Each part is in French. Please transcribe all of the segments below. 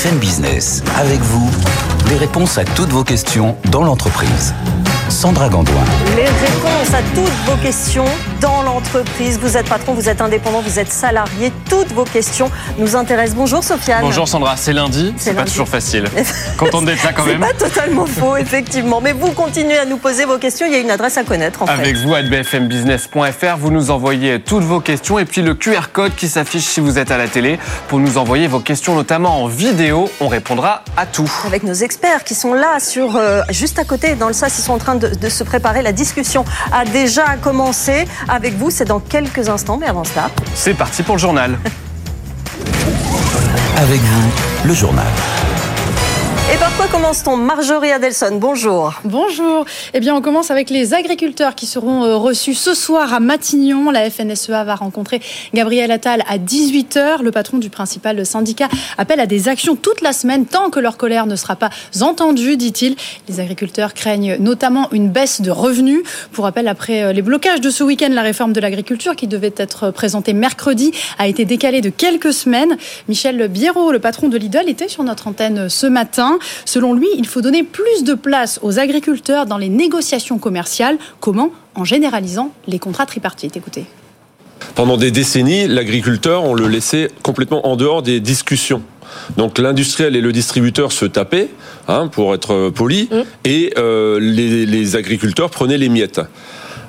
BFM Business. Avec vous, les réponses à toutes vos questions dans l'entreprise. Sandra Gandoin. Les réponses à toutes vos questions dans l'entreprise. Vous êtes patron, vous êtes indépendant, vous êtes salarié. Toutes vos questions nous intéressent. Bonjour Sofiane. Bonjour Sandra, c'est lundi. C'est pas toujours facile. Contente d'être là quand même. C'est pas totalement faux, effectivement. Mais vous continuez à nous poser vos questions. Il y a une adresse à connaître en Avec vous, à bfmbusiness.fr, vous nous envoyez toutes vos questions et puis le QR code qui s'affiche si vous êtes à la télé pour nous envoyer vos questions, notamment en vidéo. On répondra à tout. Avec nos experts qui sont là, sur, euh, juste à côté, dans le SAS, ils sont en train de, de se préparer. La discussion a déjà commencé. Avec vous, c'est dans quelques instants, mais avant cela. C'est parti pour le journal. Avec vous, le journal. Quoi commence-t-on? Marjorie Adelson, bonjour. Bonjour. Eh bien, on commence avec les agriculteurs qui seront euh, reçus ce soir à Matignon. La FNSEA va rencontrer Gabriel Attal à 18h. Le patron du principal syndicat appelle à des actions toute la semaine tant que leur colère ne sera pas entendue, dit-il. Les agriculteurs craignent notamment une baisse de revenus. Pour rappel, après euh, les blocages de ce week-end, la réforme de l'agriculture qui devait être présentée mercredi a été décalée de quelques semaines. Michel Biérot, le patron de Lidl, était sur notre antenne ce matin. Selon lui, il faut donner plus de place aux agriculteurs dans les négociations commerciales. Comment En généralisant les contrats tripartites. Écoutez. Pendant des décennies, l'agriculteur, on le laissait complètement en dehors des discussions. Donc l'industriel et le distributeur se tapaient, hein, pour être poli, mmh. et euh, les, les agriculteurs prenaient les miettes.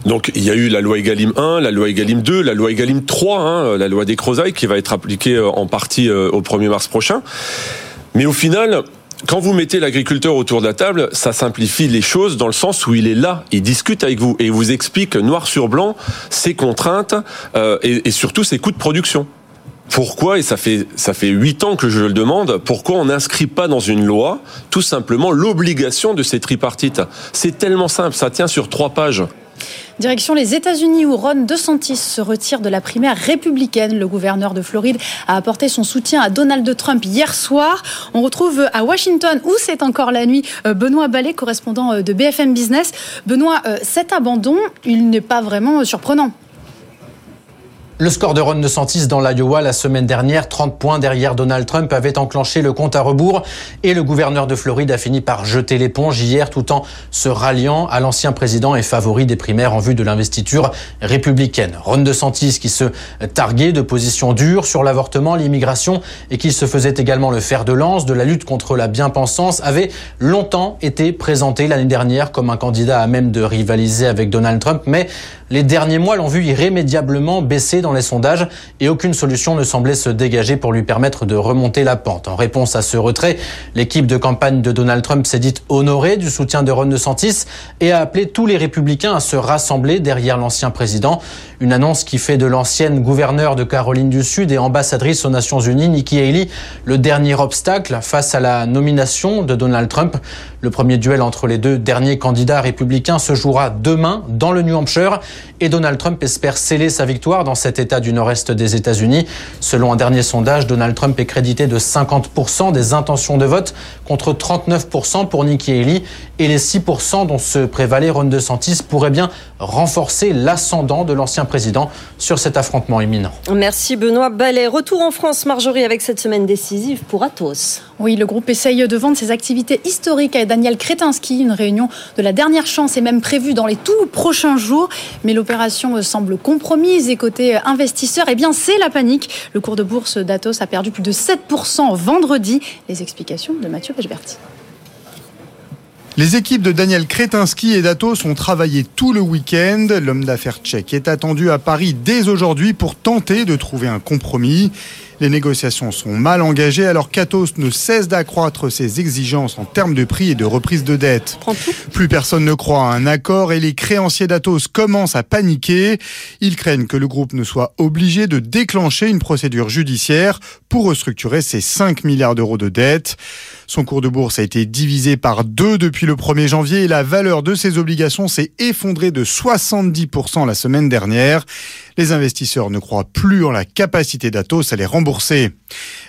Donc il y a eu la loi Egalim 1, la loi Egalim 2, la loi Egalim 3, hein, la loi des Crozailles qui va être appliquée euh, en partie euh, au 1er mars prochain. Mais au final, quand vous mettez l'agriculteur autour de la table, ça simplifie les choses dans le sens où il est là, il discute avec vous et vous explique noir sur blanc ses contraintes euh, et, et surtout ses coûts de production. Pourquoi, et ça fait ça fait huit ans que je le demande, pourquoi on n'inscrit pas dans une loi tout simplement l'obligation de ces tripartites? C'est tellement simple, ça tient sur trois pages. Direction les États-Unis où Ron DeSantis se retire de la primaire républicaine. Le gouverneur de Floride a apporté son soutien à Donald Trump hier soir. On retrouve à Washington où c'est encore la nuit Benoît Ballet, correspondant de BFM Business. Benoît, cet abandon, il n'est pas vraiment surprenant. Le score de Ron DeSantis dans l'Iowa la semaine dernière, 30 points derrière Donald Trump, avait enclenché le compte à rebours et le gouverneur de Floride a fini par jeter l'éponge hier tout en se ralliant à l'ancien président et favori des primaires en vue de l'investiture républicaine. Ron DeSantis qui se targuait de positions dures sur l'avortement, l'immigration et qui se faisait également le fer de lance de la lutte contre la bien-pensance avait longtemps été présenté l'année dernière comme un candidat à même de rivaliser avec Donald Trump, mais les derniers mois l'ont vu irrémédiablement baisser dans les sondages et aucune solution ne semblait se dégager pour lui permettre de remonter la pente. En réponse à ce retrait, l'équipe de campagne de Donald Trump s'est dite honorée du soutien de Ron DeSantis et a appelé tous les républicains à se rassembler derrière l'ancien président. Une annonce qui fait de l'ancienne gouverneure de Caroline du Sud et ambassadrice aux Nations Unies, Nikki Haley, le dernier obstacle face à la nomination de Donald Trump. Le premier duel entre les deux derniers candidats républicains se jouera demain dans le New Hampshire et Donald Trump espère sceller sa victoire dans cet état du nord-est des États-Unis. Selon un dernier sondage, Donald Trump est crédité de 50% des intentions de vote contre 39% pour Nikki Haley et les 6% dont se prévalait Ron DeSantis pourraient bien renforcer l'ascendant de l'ancien président sur cet affrontement imminent. Merci Benoît Ballet. Retour en France, Marjorie, avec cette semaine décisive pour Athos. Oui, le groupe essaye de vendre ses activités historiques à Daniel Kretinsky. Une réunion de la dernière chance est même prévue dans les tout prochains jours. Mais l'opération semble compromise et côté investisseurs, eh bien, c'est la panique. Le cours de bourse d'Atos a perdu plus de 7% vendredi. Les explications de Mathieu Pechberti. Les équipes de Daniel Kretinsky et d'Atos ont travaillé tout le week-end. L'homme d'affaires tchèque est attendu à Paris dès aujourd'hui pour tenter de trouver un compromis. Les négociations sont mal engagées alors qu'Atos ne cesse d'accroître ses exigences en termes de prix et de reprise de dette. Plus personne ne croit à un accord et les créanciers d'Atos commencent à paniquer. Ils craignent que le groupe ne soit obligé de déclencher une procédure judiciaire pour restructurer ses 5 milliards d'euros de dette. Son cours de bourse a été divisé par deux depuis le 1er janvier et la valeur de ses obligations s'est effondrée de 70% la semaine dernière. Les investisseurs ne croient plus en la capacité d'Atos à les rembourser.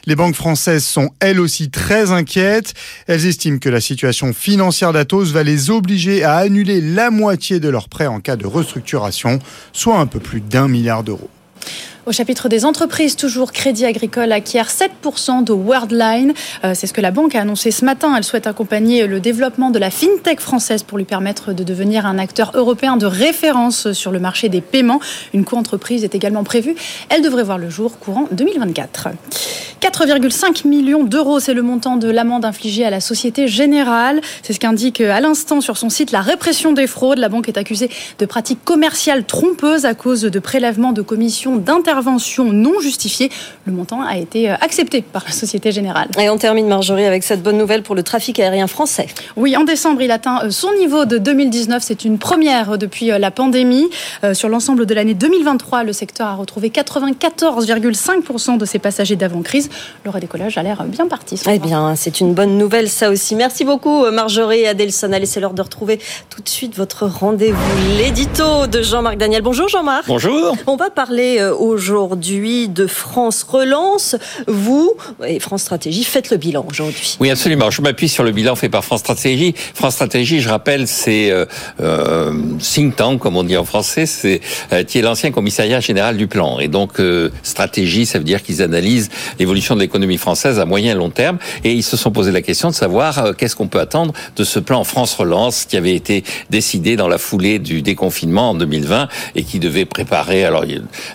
Les banques françaises sont elles aussi très inquiètes. Elles estiment que la situation financière d'Atos va les obliger à annuler la moitié de leurs prêts en cas de restructuration, soit un peu plus d'un milliard d'euros. Au chapitre des entreprises, toujours Crédit Agricole acquiert 7% de Worldline. Euh, c'est ce que la banque a annoncé ce matin. Elle souhaite accompagner le développement de la fintech française pour lui permettre de devenir un acteur européen de référence sur le marché des paiements. Une co-entreprise est également prévue. Elle devrait voir le jour courant 2024. 4,5 millions d'euros, c'est le montant de l'amende infligée à la Société Générale. C'est ce qu'indique à l'instant sur son site la répression des fraudes. La banque est accusée de pratiques commerciales trompeuses à cause de prélèvements de commissions d'intervention non justifiées. Le montant a été accepté par la Société Générale. Et on termine, Marjorie, avec cette bonne nouvelle pour le trafic aérien français. Oui, en décembre, il atteint son niveau de 2019. C'est une première depuis la pandémie. Euh, sur l'ensemble de l'année 2023, le secteur a retrouvé 94,5% de ses passagers d'avant-crise. Le redécollage a l'air bien parti. Eh bien, c'est une bonne nouvelle, ça aussi. Merci beaucoup, Marjorie et Adelson. Allez, c'est l'heure de retrouver tout de suite votre rendez-vous, l'édito de Jean-Marc Daniel. Bonjour, Jean-Marc. Bonjour. On va parler euh, aujourd'hui de France Relance. Vous et France Stratégie faites le bilan aujourd'hui. Oui, absolument. Je m'appuie sur le bilan fait par France Stratégie. France Stratégie, je rappelle, c'est euh, euh, think tank, comme on dit en français, c'est euh, qui est l'ancien commissariat général du plan. Et donc, euh, stratégie, ça veut dire qu'ils analysent l'évolution de l'économie française à moyen et long terme. Et ils se sont posé la question de savoir euh, qu'est-ce qu'on peut attendre de ce plan France Relance qui avait été décidé dans la foulée du déconfinement en 2020 et qui devait préparer alors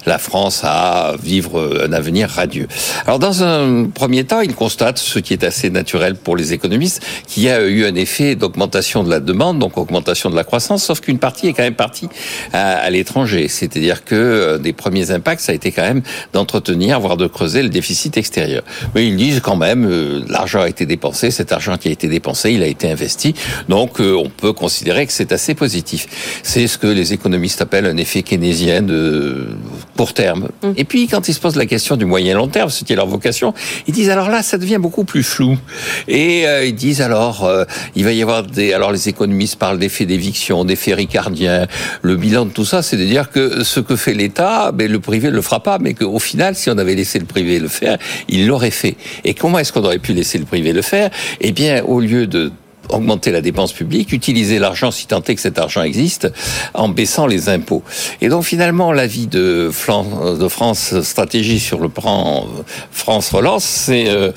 la France à vivre un avenir radieux. Alors dans un premier temps, il constate ce qui est assez naturel pour les économistes, qu'il y a eu un effet d'augmentation de la demande, donc augmentation de la croissance, sauf qu'une partie est quand même partie à, l'étranger. C'est-à-dire que euh, des premiers impacts, ça a été quand même d'entretenir, voire de creuser le déficit extérieur. Mais ils disent quand même, euh, l'argent a été dépensé, cet argent qui a été dépensé, il a été investi, donc euh, on peut considérer que c'est assez positif. C'est ce que les économistes appellent un effet keynésien de court terme. Mm. Et puis quand ils se posent la question du moyen long terme, ce qui est leur vocation, ils disent alors là, ça devient beaucoup plus flou. Et euh, ils disent alors, euh, il va y avoir des, alors les économistes parlent d'effets d'éviction, d'effets ricardiens. Le bilan de tout ça, c'est de dire que ce que fait l'État, ben, le privé ne le fera pas, mais qu'au final, si on avait laissé le privé le faire, il l'aurait fait. Et comment est-ce qu'on aurait pu laisser le privé le faire? Eh bien, au lieu de augmenter la dépense publique, utiliser l'argent si tant est que cet argent existe, en baissant les impôts. Et donc finalement, l'avis de, France Stratégie sur le plan France Relance, c'est euh,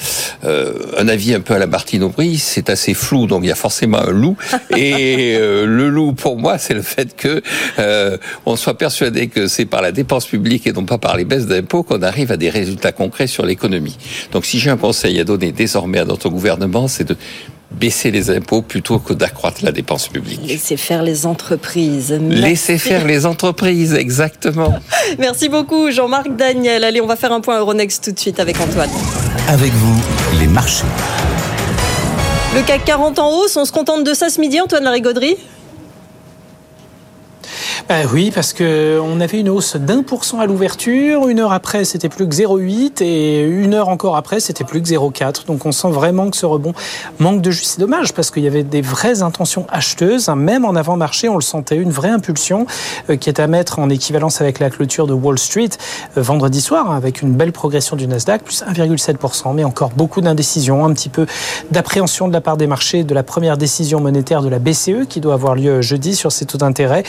euh, un avis un peu à la Martine Aubry, c'est assez flou, donc il y a forcément un loup. Et euh, le loup, pour moi, c'est le fait que euh, on soit persuadé que c'est par la dépense publique et non pas par les baisses d'impôts qu'on arrive à des résultats concrets sur l'économie. Donc si j'ai un conseil à donner désormais à notre gouvernement, c'est de baisser les impôts plutôt que d'accroître la dépense publique. Laissez faire les entreprises. Merci. Laissez faire les entreprises, exactement. Merci beaucoup, Jean-Marc Daniel. Allez, on va faire un point Euronext tout de suite avec Antoine. Avec vous, les marchés. Le CAC 40 en hausse, on se contente de ça ce midi, Antoine Larigauderie? Euh, oui, parce que on avait une hausse d'un pour cent à l'ouverture. Une heure après, c'était plus que 0,8 et une heure encore après, c'était plus que 0,4. Donc, on sent vraiment que ce rebond manque de juste. C'est dommage parce qu'il y avait des vraies intentions acheteuses. hein. Même en avant-marché, on le sentait, une vraie impulsion euh, qui est à mettre en équivalence avec la clôture de Wall Street euh, vendredi soir, hein, avec une belle progression du Nasdaq, plus 1,7%, mais encore beaucoup d'indécision, un petit peu d'appréhension de la part des marchés de la première décision monétaire de la BCE qui doit avoir lieu jeudi sur ses taux d'intérêt.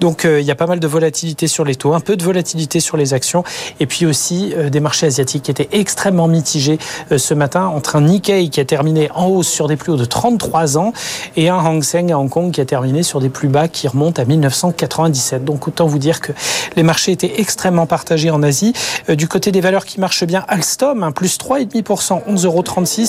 Donc il y a pas mal de volatilité sur les taux, un peu de volatilité sur les actions, et puis aussi euh, des marchés asiatiques qui étaient extrêmement mitigés euh, ce matin entre un Nikkei qui a terminé en hausse sur des plus hauts de 33 ans et un Hang Seng à Hong Kong qui a terminé sur des plus bas qui remontent à 1997. Donc autant vous dire que les marchés étaient extrêmement partagés en Asie. Euh, du côté des valeurs qui marchent bien, Alstom, un plus 3,5%, 11,36 euros.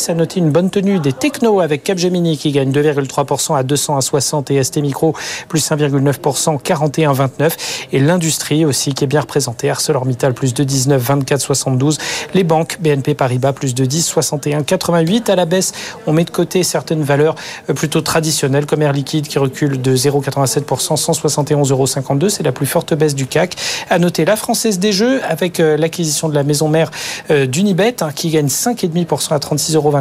A noté une bonne tenue des technos avec Capgemini qui gagne 2,3% à 200,60 et ST Micro plus 1,9%, 41,29. Et l'industrie aussi qui est bien représentée. ArcelorMittal plus de 19, 24, 72. Les banques, BNP Paribas plus de 10, 61, 88. À la baisse, on met de côté certaines valeurs euh, plutôt traditionnelles comme Air Liquide qui recule de 0,87%, 171,52 euros. C'est la plus forte baisse du CAC. À noter la Française des Jeux avec euh, l'acquisition de la maison mère euh, d'Unibet hein, qui gagne 5,5% à 36,24 euros.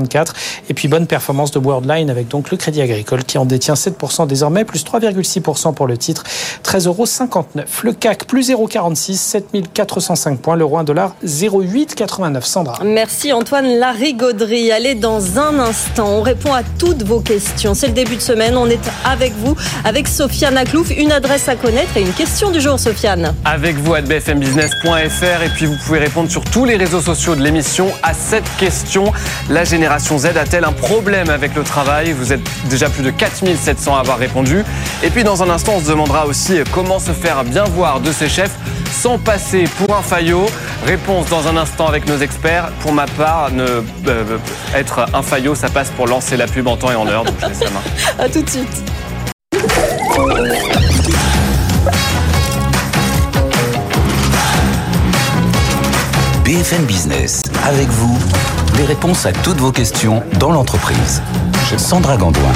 Et puis bonne performance de Worldline avec donc le Crédit Agricole qui en détient 7% désormais, plus 3,6% pour le titre, 13,50 euros 0,59. Le CAC plus 0,46, 7405 points. L'euro 1 dollar 0,889. Sandra. Merci Antoine Larigauderie. Allez, dans un instant, on répond à toutes vos questions. C'est le début de semaine, on est avec vous, avec Sofiane Aklouf. Une adresse à connaître et une question du jour, Sofiane. Avec vous à bfmbusiness.fr et puis vous pouvez répondre sur tous les réseaux sociaux de l'émission à cette question. La génération Z a-t-elle un problème avec le travail? Vous êtes déjà plus de 4700 à avoir répondu. Et puis dans un instant, on se demandera aussi comment se faire bien voir de ses chefs sans passer pour un faillot. Réponse dans un instant avec nos experts. Pour ma part, ne, euh, être un faillot, ça passe pour lancer la pub en temps et en heure. Donc je laisse la main. À tout de suite. BFM Business, avec vous, les réponses à toutes vos questions dans l'entreprise. Sandra Gandoin.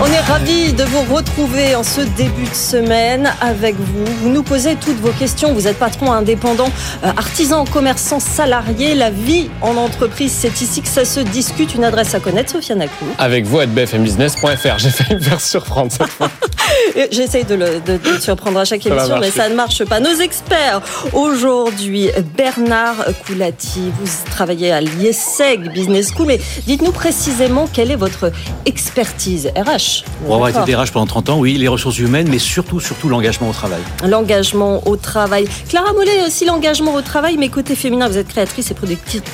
On est ravis de vous retrouver en ce début de semaine avec vous. Vous nous posez toutes vos questions. Vous êtes patron indépendant, euh, artisan, commerçant, salarié. La vie en entreprise, c'est ici que ça se discute. Une adresse à connaître, Sofiane Akou. Avec vous à bfmbusiness.fr. J'ai failli me faire surprendre cette fois. J'essaye de, le, de, de le surprendre à chaque Ça émission, mais ça ne marche pas. Nos experts aujourd'hui, Bernard Coulati, vous travaillez à l'IESEG Business School, mais dites-nous précisément quelle est votre expertise RH. Pour avoir été. DRH pendant 30 ans, oui, les ressources humaines, mais surtout, surtout l'engagement au travail. L'engagement au travail. Clara Mollet, aussi l'engagement au travail, mais côté féminin, vous êtes créatrice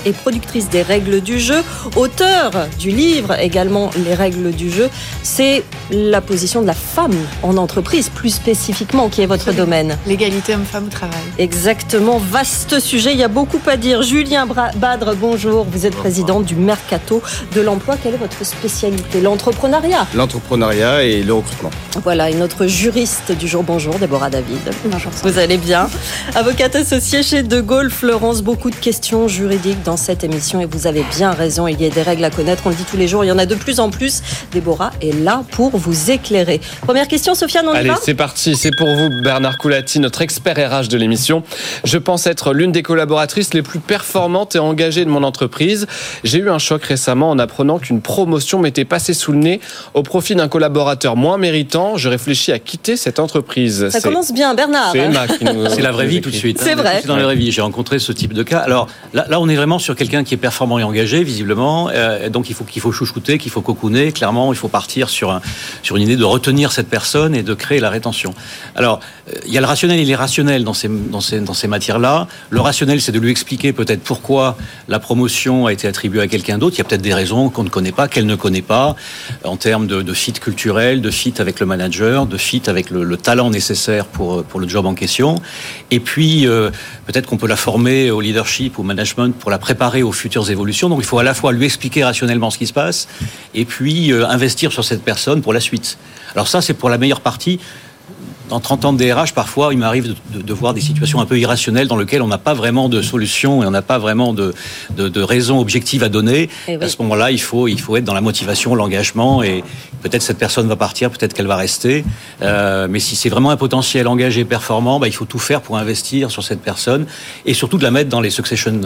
et productrice des règles du jeu, auteur du livre également Les règles du jeu. C'est la position de la femme en entreprise, plus spécifiquement, qui est votre domaine. L'égalité homme-femme au travail. Exactement, vaste sujet, il y a beaucoup à dire. Julien Bra- Badre, bonjour, vous êtes président du Mercato de l'emploi. Quelle est votre spécialité? L'entrepreneuriat? L'entrepreneuriat et le recrutement. Voilà, et notre juriste du jour, bonjour, Déborah David. Bonjour. Vous allez bien Avocate associée chez De Gaulle, Florence, beaucoup de questions juridiques dans cette émission et vous avez bien raison, il y a des règles à connaître, on le dit tous les jours, il y en a de plus en plus. Déborah est là pour vous éclairer. Première question, Sofiane, on y Allez, va c'est parti. C'est pour vous, Bernard Coulati, notre expert RH de l'émission. Je pense être l'une des collaboratrices les plus performantes et engagées de mon entreprise. J'ai eu un choc récemment en apprenant qu'une promotion m'était passée sous le nez au profit d'un collaborateur moins méritant. Je réfléchis à quitter cette entreprise. Ça C'est- commence bien, Bernard. C'est Emma qui nous. C'est la vraie vie tout de suite. C'est hein. vrai. C'est dans la vraie vie. J'ai rencontré ce type de cas. Alors là, là on est vraiment sur quelqu'un qui est performant et engagé, visiblement. Euh, donc il faut qu'il faut chouchouter, qu'il faut cocooner. Clairement, il faut partir sur un, sur une idée de retenir cette personne et de créer la rétention. Alors euh, il y a le rationnel et l'irrationnel dans ces dans ces dans ces matières-là. Le rationnel, c'est de lui expliquer peut-être pourquoi la promotion a été attribuée à quelqu'un d'autre. Il y a peut-être des raisons qu'on ne connaît pas, qu'elle ne connaît pas, en termes de, de fit culturel, de fit avec le manager, de fit avec le, le talent nécessaire pour pour le job en question. Et puis euh, peut-être qu'on peut la former au leadership, au management pour la préparer aux futures évolutions. Donc il faut à la fois lui expliquer rationnellement ce qui se passe et puis euh, investir sur cette personne pour la suite. Alors ça, c'est pour la meilleure partie. Dans 30 ans de DRH, parfois, il m'arrive de, de- de voir des situations un peu irrationnelles dans lesquelles on n'a pas vraiment de solution et on n'a pas vraiment de, de, raison objective à donner. Eh oui. À ce moment-là, il faut, il faut être dans la motivation, l'engagement et peut-être cette personne va partir, peut-être qu'elle va rester. Euh, mais si c'est vraiment un potentiel engagé, performant, bah, il faut tout faire pour investir sur cette personne et surtout de la mettre dans les succession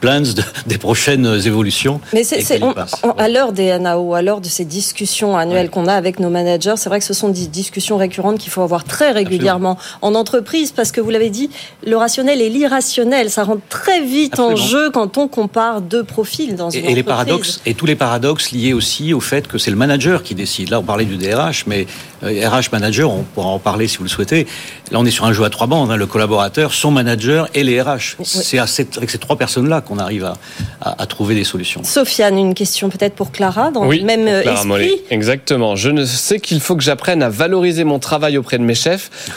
plans de- des prochaines évolutions. Mais c'est, on- à l'heure des NAO, à l'heure de ces discussions annuelles qu'on a avec nos managers, c'est vrai que ce sont des discussions récurrentes qu'il faut avoir très régulièrement en entreprise parce que vous l'avez dit, le rationnel et l'irrationnel, ça rentre très vite en jeu quand on compare deux profils dans une Et, et les entreprise. paradoxes, et tous les paradoxes liés aussi au fait que c'est le manager qui décide. Là, on parlait du DRH, mais euh, RH manager, on pourra en parler si vous le souhaitez. Là, on est sur un jeu à trois bandes. hein, le collaborateur, son manager et les RH. C'est avec ces trois personnes-là qu'on arrive à, à- à trouver des solutions. Sofiane, une question peut-être pour Clara, dans Oui, le même euh, Clara esprit. Mollet. Exactement. Je ne sais qu'il faut que j'apprenne à valoriser mon travail auprès de mes chefs,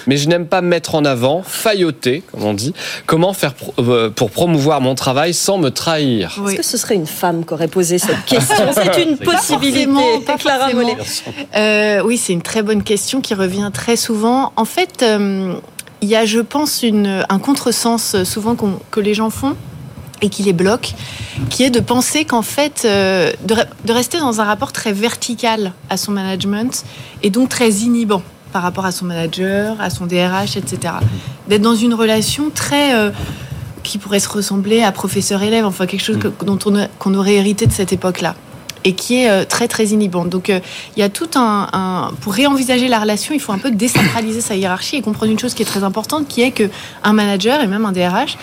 mais je n'aime pas me mettre en avant, failloter, comme on dit. Comment faire pro- euh, pour promouvoir mon travail sans me trahir? Est-ce que ce serait une femme qui aurait posé cette question? C'est une possibilité. pas Clara. Mollet. Euh, oui, c'est une très bonne question qui revient très souvent. En fait, euh, il y a, je pense, une, un contresens souvent que les gens font et qui les bloque, qui est de penser qu'en fait, euh, de, re- de rester dans un rapport très vertical à son management et donc très inhibant par rapport à son manager, à son DRH, etc. D'être dans une relation très... euh, qui pourrait se ressembler à professeur-élève, enfin quelque chose que- dont on a- qu'on aurait hérité de cette époque-là. et qui est euh, très très inhibante. Donc euh, il y a tout un, un, pour réenvisager la relation, il faut un peu désacraliser sa hiérarchie et comprendre une chose qui est très importante, qui est que un manager et même un DRH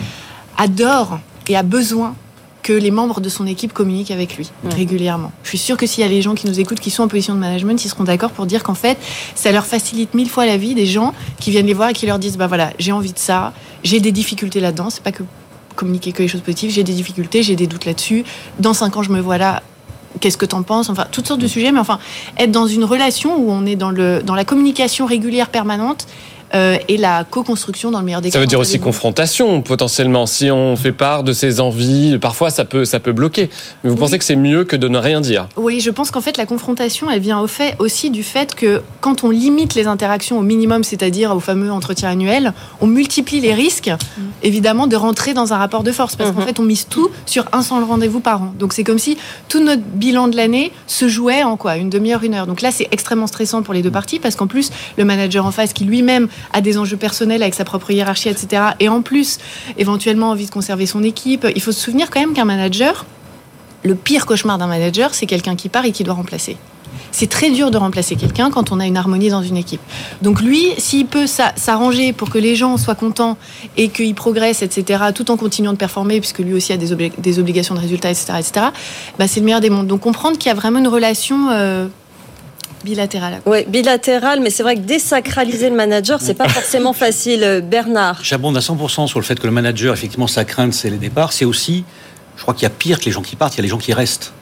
adore et a besoin que les membres de son équipe communiquent avec lui régulièrement. Je suis sûre que s'il y a les gens qui nous écoutent qui sont en position de management, ils seront d'accord pour dire qu'en fait, ça leur facilite mille fois la vie des gens qui viennent les voir et qui leur disent bah voilà, j'ai envie de ça, j'ai des difficultés là-dedans, c'est pas que communiquer que les choses positives, j'ai des difficultés, j'ai des doutes là-dessus. Dans cinq ans, je me vois là. Qu'est-ce que t'en penses? Enfin, toutes sortes de sujets, mais enfin, être dans une relation où on est dans, le, dans la communication régulière permanente euh, et la co-construction dans le meilleur des cas. Ça veut dire aussi confrontation potentiellement. Si on fait part de ses envies, parfois ça peut ça peut bloquer. Mais vous Oui. pensez que c'est mieux que de ne rien dire? Oui, je pense qu'en fait, la confrontation, elle vient au fait aussi du fait que quand on limite les interactions au minimum, c'est-à-dire au fameux entretien annuel, on multiplie les risques, évidemment, de rentrer dans un rapport de force. Parce qu'en fait, on mise tout sur un seul rendez-vous par an. Donc, c'est comme si tout notre bilan de l'année se jouait en quoi? Une demi-heure, une heure. Donc là, c'est extrêmement stressant pour les deux parties parce qu'en plus, le manager en face, qui lui-même a des enjeux personnels avec sa propre hiérarchie, etc., et en plus, éventuellement, envie de conserver son équipe, il faut se souvenir quand même qu'un manager, le pire cauchemar d'un manager, c'est quelqu'un qui part et qui doit remplacer. C'est très dur de remplacer quelqu'un quand on a une harmonie dans une équipe. Donc lui, s'il peut s'a- s'arranger pour que les gens soient contents et qu'ils progressent, etc., tout en continuant de performer, puisque lui aussi a des, des obligations de résultats, etc., etc., bah, c'est le meilleur des mondes. Donc comprendre qu'il y a vraiment une relation euh, bilatérale. Oui, bilatéral, mais c'est vrai que désacraliser le manager, c'est pas forcément facile. Euh, Bernard. J'abonde à 100% sur le fait que le manager, effectivement, sa crainte, c'est les départs. C'est aussi, je crois qu'il y a pire que les gens qui partent, il y a les gens qui restent.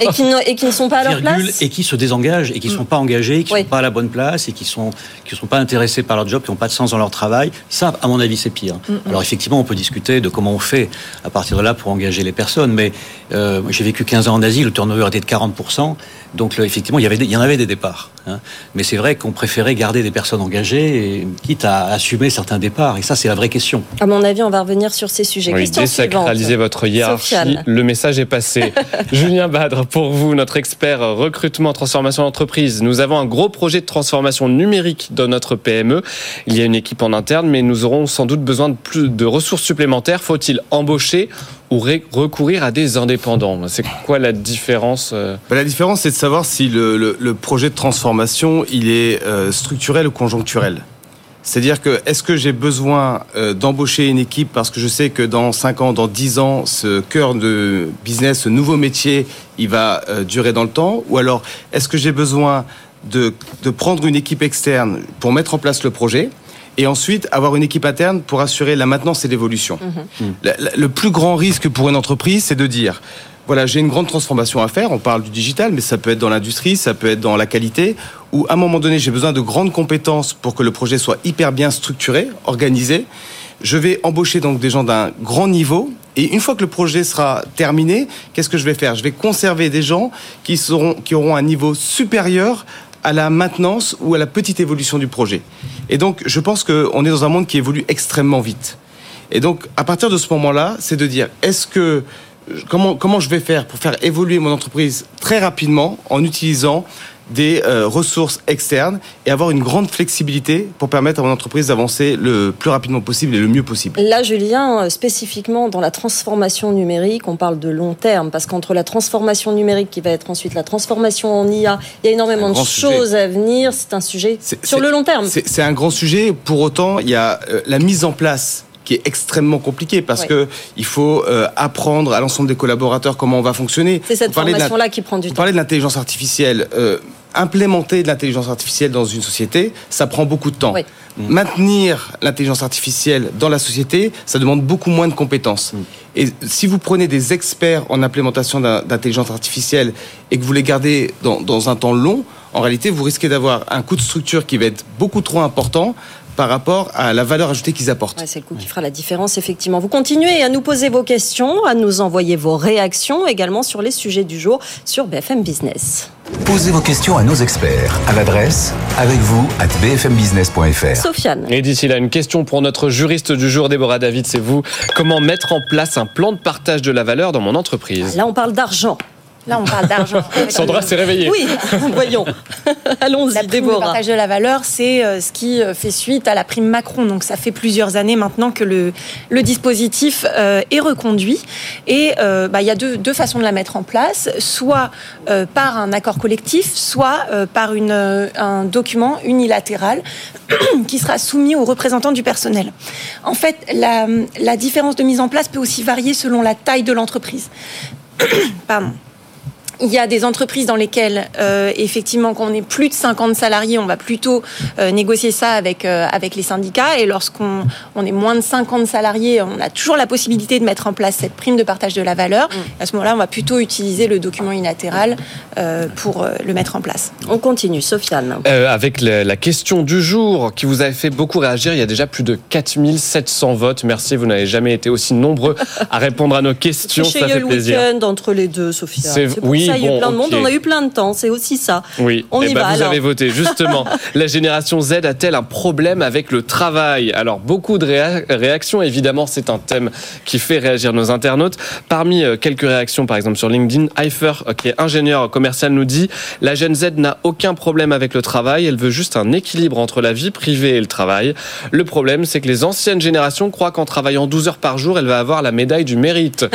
Et qui, ne, et qui ne sont pas à leur virgule, place et qui se désengagent et qui ne sont pas engagés, qui ne Oui. sont pas à la bonne place et qui sont qui sont pas intéressés par leur job, qui n'ont pas de sens dans leur travail. Ça, à mon avis, c'est pire. Mm, mm. Alors effectivement, on peut discuter de comment on fait à partir de là pour engager les personnes, mais euh, j'ai vécu 15 ans en Asie, le turnover était de 40%, donc là, effectivement, il y, avait des- il y en avait des départs. hein. Mais c'est vrai qu'on préférait garder des personnes engagées, et, quitte à assumer certains départs. Et ça, c'est la vraie question. À mon avis, on va revenir sur ces sujets. Oui, Question désacraliser suivante. votre hiérarchie. Sofiane. Le message est passé. Julien Badre, pour vous, notre expert recrutement, transformation d'entreprise. Nous avons un gros projet de transformation numérique dans notre PME. Il y a une équipe en interne, mais nous aurons sans doute besoin de plus de ressources supplémentaires. Faut-il embaucher ou recourir à des indépendants. C'est quoi la différence euh Bah, la différence, c'est de savoir si le, projet de transformation, il est euh, structurel ou conjoncturel. C'est-à-dire que est-ce que j'ai besoin euh, d'embaucher une équipe parce que je sais que dans 5 ans, dans 10 ans, ce cœur de business, ce nouveau métier, il va durer dans le temps? Ou alors, est-ce que j'ai besoin de prendre une équipe externe pour mettre en place le projet? Et ensuite avoir une équipe interne pour assurer la maintenance et l'évolution la- le plus grand risque pour une entreprise, c'est de dire voilà, j'ai une grande transformation à faire. On parle du digital, mais ça peut être dans l'industrie, ça peut être dans la qualité, où à un moment donné, j'ai besoin de grandes compétences pour que le projet soit hyper bien structuré, organisé. Je vais embaucher donc des gens d'un grand niveau. Et une fois que le projet sera terminé, qu'est-ce que je vais faire? Je vais conserver des gens qui, seront, qui auront un niveau supérieur à la maintenance ou à la petite évolution du projet. Et donc, je pense qu'on est dans un monde qui évolue extrêmement vite. Et donc, à partir de ce moment-là, c'est de dire, est-ce que comment comment je vais faire pour faire évoluer mon entreprise très rapidement en utilisant des euh, ressources externes et avoir une grande flexibilité pour permettre à mon entreprise d'avancer le plus rapidement possible et le mieux possible. Là, Julien, euh, spécifiquement dans la transformation numérique, on parle de long terme, parce qu'entre la transformation numérique qui va être ensuite la transformation en IA, il y a énormément de choses à venir. C'est un sujet sur le long terme. C'est un grand sujet. Pour autant, il y a euh, la mise en place qui est extrêmement compliquée parce Ouais. que il faut euh, apprendre à l'ensemble des collaborateurs comment on va fonctionner. C'est cette formation-là qui prend du Vous temps. parlez de l'intelligence artificielle. euh, implémenter de l'intelligence artificielle dans une société, ça prend beaucoup de temps. Oui. Maintenir l'intelligence artificielle dans la société, ça demande beaucoup moins de compétences. Et si vous prenez des experts en implémentation d'intelligence artificielle et que vous les gardez dans, dans un temps long, en réalité, vous risquez d'avoir un coût de structure qui va être beaucoup trop important par rapport à la valeur ajoutée qu'ils apportent. Ouais, c'est le coup qui fera la différence, effectivement. Vous continuez à nous poser vos questions, à nous envoyer vos réactions également sur les sujets du jour sur BFM Business. Posez vos questions à nos experts à l'adresse avec vous at bfmbusiness.fr. Sofiane. Et d'ici là, une question pour notre juriste du jour, Déborah David, c'est vous. Comment mettre en place un plan de partage de la valeur dans mon entreprise? Là, on parle d'argent. Là, on parle d'argent. Sandra s'est réveillée. Oui, voyons. Allons-y, La prime de partage de la valeur, c'est euh, ce qui euh, fait suite à la prime Macron. Donc ça fait plusieurs années maintenant que le, le dispositif euh, est reconduit. Et euh, bah, il y a deux, deux façons de la mettre en place, soit euh, par un accord collectif, soit par une, un document unilatéral qui sera soumis aux représentants du personnel. En fait, la, la différence de mise en place peut aussi varier selon la taille de l'entreprise. Pardon. Il y a des entreprises dans lesquelles, euh, effectivement, quand on est plus de 50 salariés, on va plutôt euh, négocier ça avec, euh, avec les syndicats. Et lorsqu'on on est moins de 50 salariés, on a toujours la possibilité de mettre en place cette prime de partage de la valeur. À ce moment-là, on va plutôt utiliser le document unilatéral euh, pour euh, le mettre en place. On continue, Sofiane. Euh, avec la, la question du jour qui vous avait fait beaucoup réagir, il y a déjà plus de 4700 votes. Merci, vous n'avez jamais été aussi nombreux à répondre à nos questions. Ça fait plaisir. week-end entre les deux, Sophia. C'est- oui, ça, il y a eu plein de monde. On a eu plein de temps. C'est aussi ça. Oui, On Eh y ben, va, vous avez voté. Justement, la génération Z a-t-elle un problème avec le travail? Alors, beaucoup de réa- réactions. Évidemment, c'est un thème qui fait réagir nos internautes. Parmi euh, quelques réactions, par exemple sur LinkedIn, Eifer, euh, qui est ingénieur commercial, nous dit La Gen Z n'a aucun problème avec le travail. Elle veut juste un équilibre entre la vie privée et le travail. Le problème, c'est que les anciennes générations croient qu'en travaillant 12 heures par jour, elle va avoir la médaille du mérite.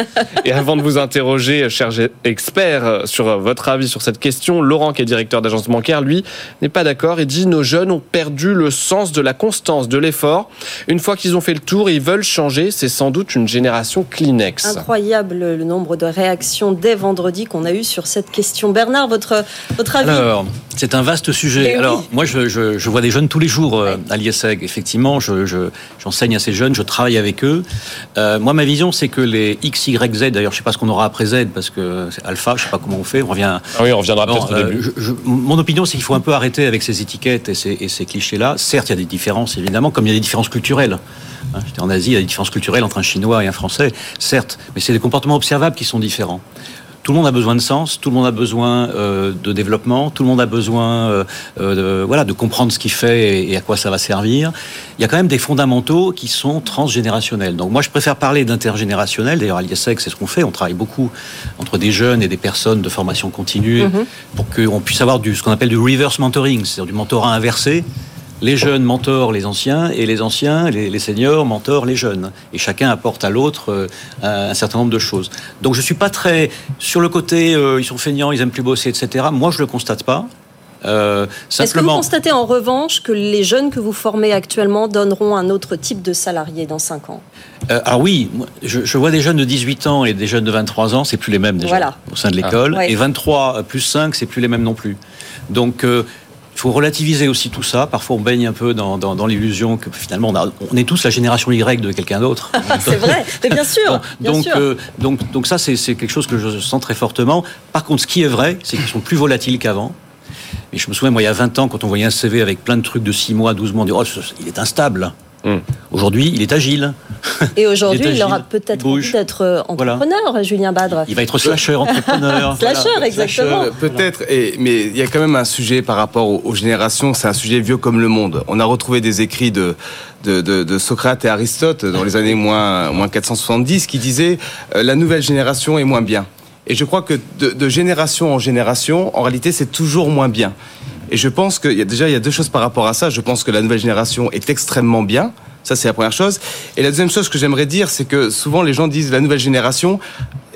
Et avant de vous interroger, cher expert, euh, sur euh, votre avis sur cette question, Laurent, qui est directeur d'agence bancaire, lui, n'est pas d'accord. Il dit nos jeunes ont perdu le sens de la constance, de l'effort. Une fois qu'ils ont fait le tour, ils veulent changer. C'est sans doute une génération Kleenex. Incroyable le nombre de réactions dès vendredi qu'on a eu sur cette question. Bernard, votre, votre avis Alors, c'est un vaste sujet. Eh oui. Alors, moi, je, je- je vois des jeunes tous les jours euh, à l'ISEG. Effectivement, je- je- j'enseigne à ces jeunes, je travaille avec eux. Euh, moi, ma vision, c'est que les X, Y, Z, d'ailleurs, je sais pas ce qu'on aura après Z, parce que c'est alpha, je sais pas comment on fait, on revient... Ah oui, on reviendra peut-être au euh, début. je- je- mon opinion, c'est qu'il faut un peu arrêter avec ces étiquettes et ces, et ces clichés-là. Certes, il y a des différences, évidemment, comme il y a des différences culturelles. Hein, J'étais en Asie, il y a des différences culturelles entre un Chinois et un Français, certes, mais c'est des comportements observables qui sont différents. Tout le monde a besoin de sens, tout le monde a besoin euh, de développement, tout le monde a besoin euh, euh, de, voilà, de comprendre ce qu'il fait et, et à quoi ça va servir. Il y a quand même des fondamentaux qui sont transgénérationnels. Donc moi, je préfère parler d'intergénérationnel. D'ailleurs, à l'ISEC, c'est ce qu'on fait. On travaille beaucoup entre des jeunes et des personnes de formation continue Mhm. pour qu'on puisse avoir du, ce qu'on appelle du reverse mentoring, c'est-à-dire du mentorat inversé. Les jeunes mentorent les anciens et les anciens, les, les seniors mentorent les jeunes. Et chacun apporte à l'autre euh, un, un certain nombre de choses. Donc je suis pas très sur le côté euh, ils sont feignants, ils aiment plus bosser, etc. Moi je le constate pas. Euh, Est-ce que vous constatez en revanche que les jeunes que vous formez actuellement donneront un autre type de salarié dans 5 ans? Euh, alors oui, je, je vois des jeunes de 18 ans et des jeunes de 23 ans, c'est plus les mêmes déjà Voilà. au sein de l'école. Ah. Ouais. Et 23 plus 5, c'est plus les mêmes non plus. Donc euh, il faut relativiser aussi tout ça. Parfois, on baigne un peu dans, dans, dans l'illusion que finalement, on, a- on est tous la génération Y de quelqu'un d'autre. C'est vrai, mais bien sûr. bien donc, sûr. euh, donc, donc ça, c'est c'est quelque chose que je sens très fortement. Par contre, ce qui est vrai, c'est qu'ils sont plus volatiles qu'avant. Et je me souviens, moi, il y a 20 ans, quand on voyait un CV avec plein de trucs de 6 mois, 12 mois, on dit, oh, il est instable. Hum. Aujourd'hui, il est agile. Et aujourd'hui, il aura agile, peut-être envie d'être euh, entrepreneur, Julien Badre. Il va être slasher, entrepreneur. Slasher, Voilà. exactement. Peut-être, mais il y a quand même un sujet par rapport aux, aux générations, c'est un sujet vieux comme le monde. On a retrouvé des écrits de, de, de- de Socrate et Aristote dans les années moins, moins 470 qui disaient euh, la nouvelle génération est moins bien. Et je crois que de, de génération en génération, en réalité, c'est toujours moins bien. Et je pense a déjà il y a deux choses par rapport à ça. Je pense que la nouvelle génération est extrêmement bien. Ça, c'est la première chose. Et la deuxième chose que j'aimerais dire, c'est que souvent les gens disent la nouvelle génération,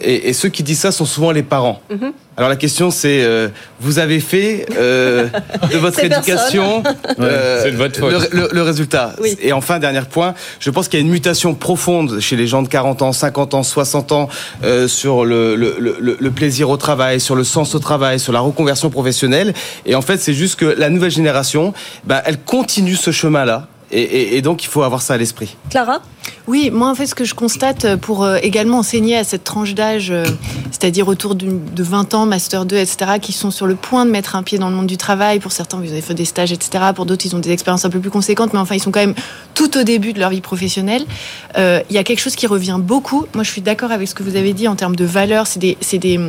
et, et ceux qui disent ça sont souvent les parents. Mhm. Alors la question c'est, euh, vous avez fait euh, de votre éducation euh, c'est de votre faute. Le, le- le résultat. Oui. Et enfin, dernier point, je pense qu'il y a une mutation profonde chez les gens de 40 ans, 50 ans, 60 ans euh, sur le, le, le, le plaisir au travail, sur le sens au travail, sur la reconversion professionnelle. Et en fait, c'est juste que la nouvelle génération, ben, elle continue ce chemin-là. Et, donc, il faut avoir ça à l'esprit. Clara? Oui, moi en fait ce que je constate euh, pour euh, également enseigner à cette tranche d'âge, euh, c'est-à-dire autour de 20 ans, Master 2, etc., qui sont sur le point de mettre un pied dans le monde du travail, pour certains vous avez fait des stages, etc., pour d'autres ils ont des expériences un peu plus conséquentes, mais enfin ils sont quand même tout au début de leur vie professionnelle. Euh, Il y a quelque chose qui revient beaucoup, moi je suis d'accord avec ce que vous avez dit en termes de valeurs, c'est des, c'est des,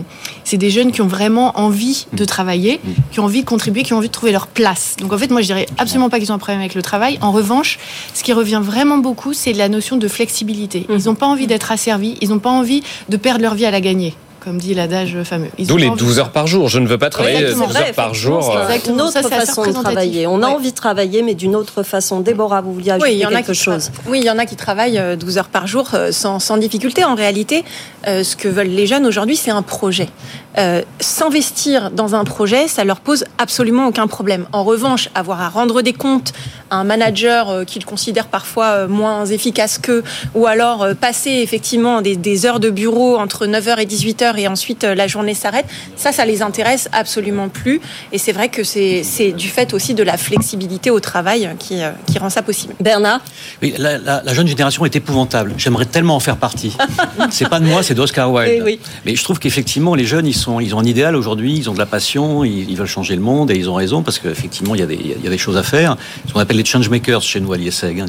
c'est des jeunes qui ont vraiment envie de travailler, qui ont envie de contribuer, qui ont envie de trouver leur place. Donc en fait moi je dirais absolument pas qu'ils ont un problème avec le travail, en revanche, ce qui revient vraiment beaucoup, c'est la notion de flexibilité. Ils n'ont pas envie d'être asservis, ils n'ont pas envie de perdre leur vie à la gagner. comme dit l'adage fameux. D'où les envie- 12 heures par jour. Je ne veux pas travailler Exactement. 12 heures par jour. euh, c'est Une Exactement, autre ça, façon de travailler. On a Ouais. envie de travailler, mais d'une autre façon. Déborah, vous vouliez ajouter Oui, il y en a quelque chose tra- Oui, il y en a qui travaillent euh, 12 heures par jour euh, sans, sans difficulté. En réalité, euh, ce que veulent les jeunes aujourd'hui, c'est un projet. Euh, S'investir dans un projet, ça leur pose absolument aucun problème. En revanche, avoir à rendre des comptes un manager euh, qu'ils considèrent parfois euh, moins efficace qu'eux, ou alors euh, passer effectivement des, des heures de bureau entre 9h et 18h et ensuite la journée s'arrête, ça, ça les intéresse absolument plus. Et c'est vrai que c'est du fait aussi de la flexibilité au travail qui, qui rend ça possible. Bernard? Oui, la, la- la jeune génération est épouvantable. J'aimerais tellement en faire partie. c'est pas de moi, c'est d'Oscar Wilde. Eh oui. Mais je trouve qu'effectivement, les jeunes, ils, sont, ils ont un idéal aujourd'hui, ils ont de la passion, ils, ils veulent changer le monde et ils ont raison parce qu'effectivement, il y, a des, il y a des choses à faire. Ce qu'on appelle les changemakers chez nous à l'ISEG, hein,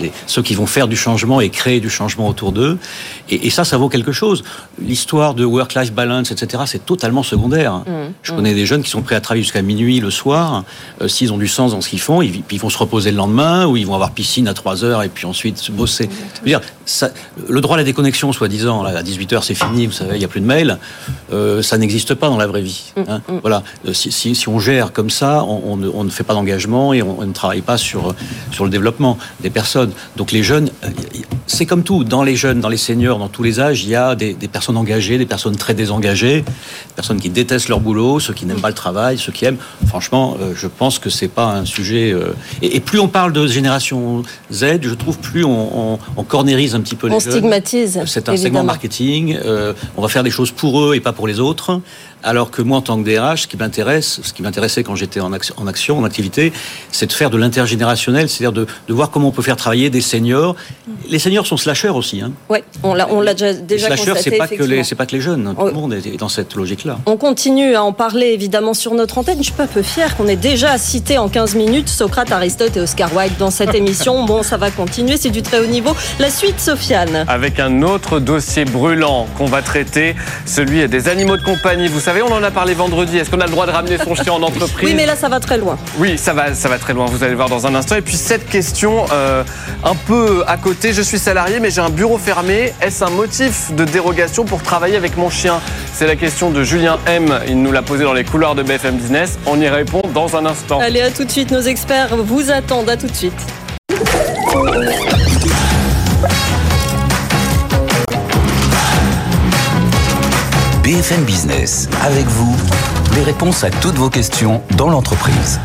les- les- ceux qui vont faire du changement et créer du changement autour d'eux. Et, et ça, ça vaut quelque chose. L'histoire de work-life balance, etc., c'est totalement secondaire. Mmh. Je connais des jeunes qui sont prêts à travailler jusqu'à minuit le soir. Euh, S'ils ont du sens dans ce qu'ils font, ils, puis ils vont se reposer le lendemain ou ils vont avoir piscine à 3 heures et puis ensuite se bosser. Dire, ça- le droit à la déconnexion, soi-disant, à 18 heures c'est fini, vous savez, il n'y a plus de mail, euh, ça n'existe pas dans la vraie vie. hein. Voilà, Euh, si, si- si on gère comme ça, on, on ne, on ne fait pas d'engagement et on, on ne travaille pas sur, sur le développement des personnes. Donc les jeunes, euh, c'est comme tout, dans les jeunes, dans les seniors, dans tous les âges, il y a des, des personnes engagées, des personnes très désengagées, des personnes qui détestent leur boulot, ceux qui n'aiment pas le travail, ceux qui aiment. Franchement, euh, je pense que c'est pas un sujet. euh, Et, et plus on parle de génération Z, je trouve plus on, on, on cornérise un petit peu les On jeunes. stigmatise. C'est un segment marketing. euh, on va faire des choses pour eux et pas pour les autres. Alors que moi, en tant que DRH, ce qui m'intéresse, ce qui m'intéressait quand j'étais en action, en action, en activité, c'est de faire de l'intergénérationnel, c'est-à-dire de, de voir comment on peut faire travailler des seniors. Les seniors sont slasheurs aussi. Hein. Ouais, on l'a, déjà, Les déjà slasheurs, constaté. c'est pas que les, effectivement. c'est pas que les jeunes. hein. Tout le monde est dans cette logique-là. On continue à en parler évidemment sur notre antenne. Je suis pas peu fière qu'on ait déjà cité en 15 minutes Socrate, Aristote et Oscar Wilde dans cette émission. Bon, ça va continuer, c'est du très haut niveau. La suite, Sofiane. Avec un autre dossier brûlant qu'on va traiter, celui des animaux de compagnie. Vous savez, on en a parlé vendredi. Est-ce qu'on a le droit de ramener son chien en entreprise Oui, mais là, ça va très loin. Oui, ça va, ça va très loin, vous allez voir dans un instant. Et puis cette question, euh, un peu à côté, je suis salarié mais j'ai un bureau fermé. Est-ce un motif de dérogation pour travailler avec mon chien? C'est la question de Julien M. Il nous l'a posé dans les couloirs de BFM Business. On y répond dans un instant. Allez, à tout de suite. Nos experts vous attendent. À tout de suite. BFM Business, avec vous, les réponses à toutes vos questions dans l'entreprise.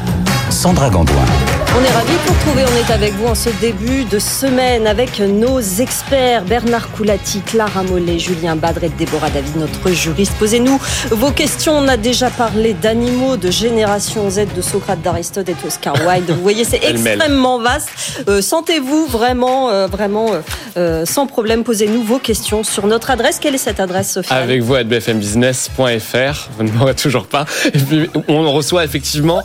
Sandra Gandoin. On est ravis de vous retrouver. On est avec vous en ce début de semaine avec nos experts Bernard Coulati, Clara Mollet, Julien Badre et Déborah David, notre juriste. Posez-nous vos questions. On a déjà parlé d'animaux, de génération Z, de Socrate, d'Aristote et d'Oscar Wilde. Vous voyez, c'est extrêmement vaste. Euh, Sentez-vous vraiment, euh, vraiment euh, sans problème. Posez-nous vos questions sur notre adresse. Quelle est cette adresse, Sophie Avec vous à bfmbusiness.fr, vous ne m'aurez toujours pas. Et puis on reçoit effectivement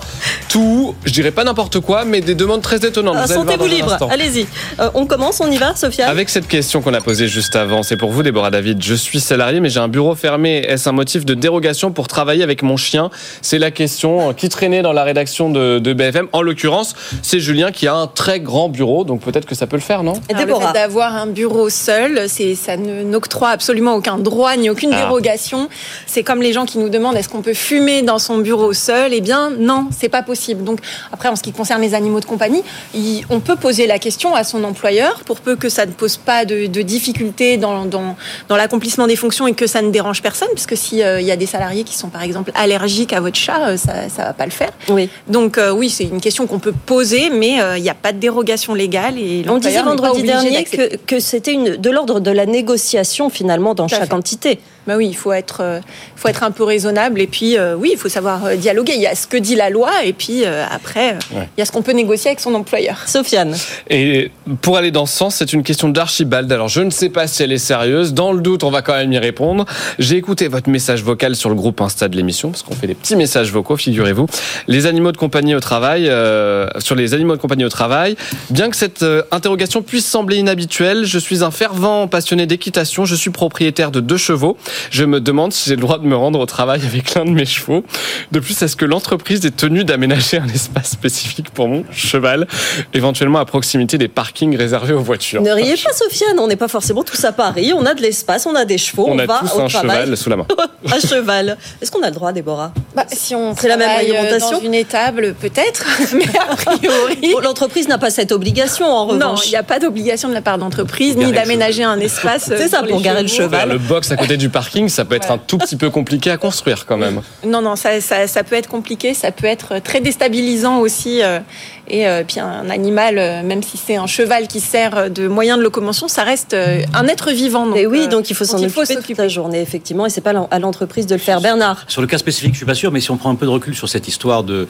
tout, je dirais pas n'importe quoi, mais des demandes très étonnantes. Euh, Sentez-vous libre. Allez-y. Euh, on commence, on y va, Sophia Avec cette question qu'on a posée juste avant, c'est pour vous, Déborah David. Je suis salarié, mais j'ai un bureau fermé. Est-ce un motif de dérogation pour travailler avec mon chien C'est la question qui traînait dans la rédaction de, de BFM. En l'occurrence, c'est Julien qui a un très grand bureau, donc peut-être que ça peut le faire, non le Déborah. fait d'avoir un bureau seul, ça ne n'octroie absolument aucun droit ni aucune Ah. dérogation. C'est comme les gens qui nous demandent est-ce qu'on peut fumer dans son bureau seul? Eh bien non, c'est pas possible. Donc après, en ce qui concerne les animaux de compagnie, il- on peut poser la question à son employeur pour peu que ça ne pose pas de, de difficultés dans, dans, dans l'accomplissement des fonctions et que ça ne dérange personne, puisque s'il y a des salariés qui sont par exemple allergiques à votre chat, euh, ça ça va pas le faire. Oui. Donc euh, oui, c'est une question qu'on peut poser, mais euh, il n'y a pas de dérogation légale et On disait vendredi dernier que, que c'était de l'ordre de la négociation finalement dans chaque entité. Bah oui, il faut être, euh, faut être un peu raisonnable et puis euh, oui, il faut savoir euh, dialoguer. Il y a ce que dit la loi et puis euh, après, Ouais. il y a ce qu'on peut négocier avec son employeur. Sofiane. Et pour aller dans ce sens, c'est une question d'Archibald. Alors, je ne sais pas si elle est sérieuse. Dans le doute, on va quand même y répondre. J'ai écouté votre message vocal sur le groupe Insta de l'émission, parce qu'on fait des petits messages vocaux, figurez-vous. Les animaux de compagnie au travail, euh, sur les animaux de compagnie au travail. Bien que cette euh, interrogation puisse sembler inhabituelle, je suis un fervent passionné d'équitation. Je suis propriétaire de deux chevaux. Je me demande si j'ai le droit de me rendre au travail avec l'un de mes chevaux. De plus, est-ce que l'entreprise est tenue d'aménager un espace spécifique pour mon cheval, éventuellement à proximité des parkings réservés aux voitures? Ne riez pas, Sofiane, on n'est pas forcément tous à Paris. On a de l'espace, on a des chevaux, on, On a va tous au un travail. cheval sous la main. à cheval. Est-ce qu'on a le droit, Déborah? Bah, si on C'est la même travaille, euh, réglementation dans une étable, peut-être, mais a priori. Bon, L'entreprise n'a pas cette obligation, en Non, revanche. il n'y a pas d'obligation de la part d'entreprise, ni d'aménager un espace. C'est ça, les pour garer le cheval. Le box à côté du parking, ça peut être un tout petit peu compliqué à construire quand même. Non, non, ça, ça, ça peut être compliqué, ça peut être très déstabilisant aussi. euh, et euh, puis un animal, euh, même si c'est un cheval qui sert de moyen de locomotion, ça reste un être vivant. Donc, Et oui, donc il faut s'en dont il faut occuper toute la journée, effectivement, et c'est pas à l'entreprise de le faire. Bernard Sur le cas spécifique, je suis pas sûr, mais si on prend un peu de recul sur cette histoire de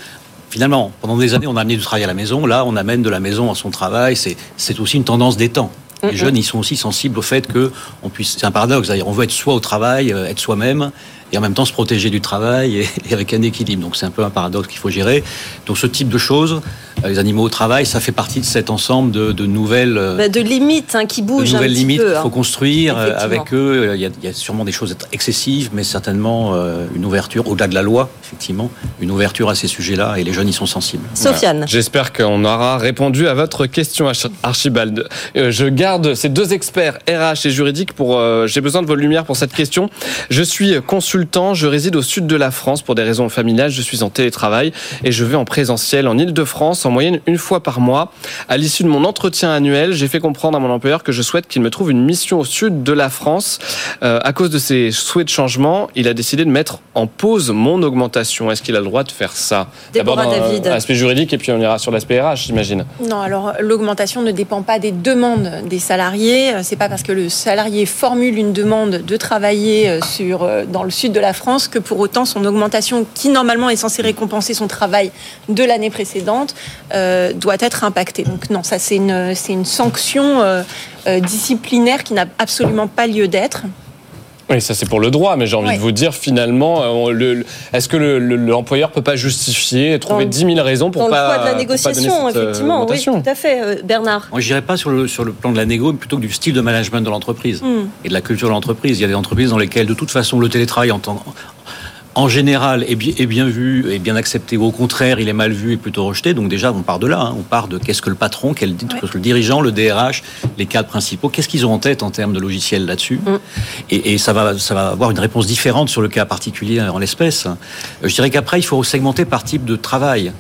finalement, pendant des années, on a amené du travail à la maison. Là, on amène de la maison à son travail. C'est aussi une tendance des temps. Les Mhm. jeunes, ils sont aussi sensibles au fait que on puisse. C'est un paradoxe. d'ailleurs. On veut être soit au travail, euh, être soi-même, et en même temps se protéger du travail et, et avec un équilibre. Donc c'est un peu un paradoxe qu'il faut gérer. Donc ce type de choses, les animaux au travail, ça fait partie de cet ensemble de, de nouvelles. euh, Bah, De limites hein, qui bougent nouvelles limites qu'il hein. faut construire euh, avec eux. Il y, a, il y a sûrement des choses excessives, mais certainement euh, une ouverture, au-delà de la loi, effectivement, une ouverture à ces sujets-là, et les jeunes y sont sensibles. Sofiane. J'espère qu'on aura répondu à votre question, Arch- Archibald. Euh, Je garde ces deux experts RH et juridiques pour. euh, J'ai besoin de vos lumières pour cette question. Je suis consultant, je réside au sud de la France pour des raisons familiales. Je suis en télétravail et je vais en présentiel en Ile-de-France en moyenne une fois par mois. À l'issue de mon entretien annuel, j'ai fait comprendre à mon employeur que je souhaite qu'il me trouve une mission au sud de la France. Euh, à cause de ses souhaits de changement, il a décidé de mettre en pause mon augmentation. Est-ce qu'il a le droit de faire ça D'abord l'aspect juridique et puis on ira sur l'aspect RH, j'imagine. Non, alors l'augmentation ne dépend pas des demandes des salariés. Euh, C'est pas parce que le salarié formule une demande de travailler euh, sur, euh, dans le sud de la France que pour autant son augmentation, qui normalement est censée récompenser son travail de l'année précédente, euh, doit être impactée. Donc non, ça c'est une, c'est une sanction euh, euh, disciplinaire qui n'a absolument pas lieu d'être. Oui, ça c'est pour le droit, mais j'ai envie Ouais. de vous dire finalement, on- le- le- est-ce que le- le- l'employeur peut pas justifier, trouver Dans- 10 000 raisons pour Dans pas le poids de la négociation, cette, effectivement, oui, tout à fait. Euh, Bernard Moi, je pas sur le, sur le plan de la négo, mais plutôt que du style de management de l'entreprise Hmm. et de la culture de l'entreprise. Il y a des entreprises dans lesquelles, de toute façon, le télétravail en, tant- en général est bien, est bien vu et bien accepté, ou au contraire, il est mal vu et plutôt rejeté. Donc déjà, on part de là. hein. On part de qu'est-ce que le patron, quel, qu'est-ce que le dirigeant, le DRH, les cadres principaux, qu'est-ce qu'ils ont en tête en termes de logiciel là-dessus. Et, et ça, va, ça va avoir une réponse différente sur le cas particulier en l'espèce. Euh, Je dirais qu'après, il faut segmenter par type de travail.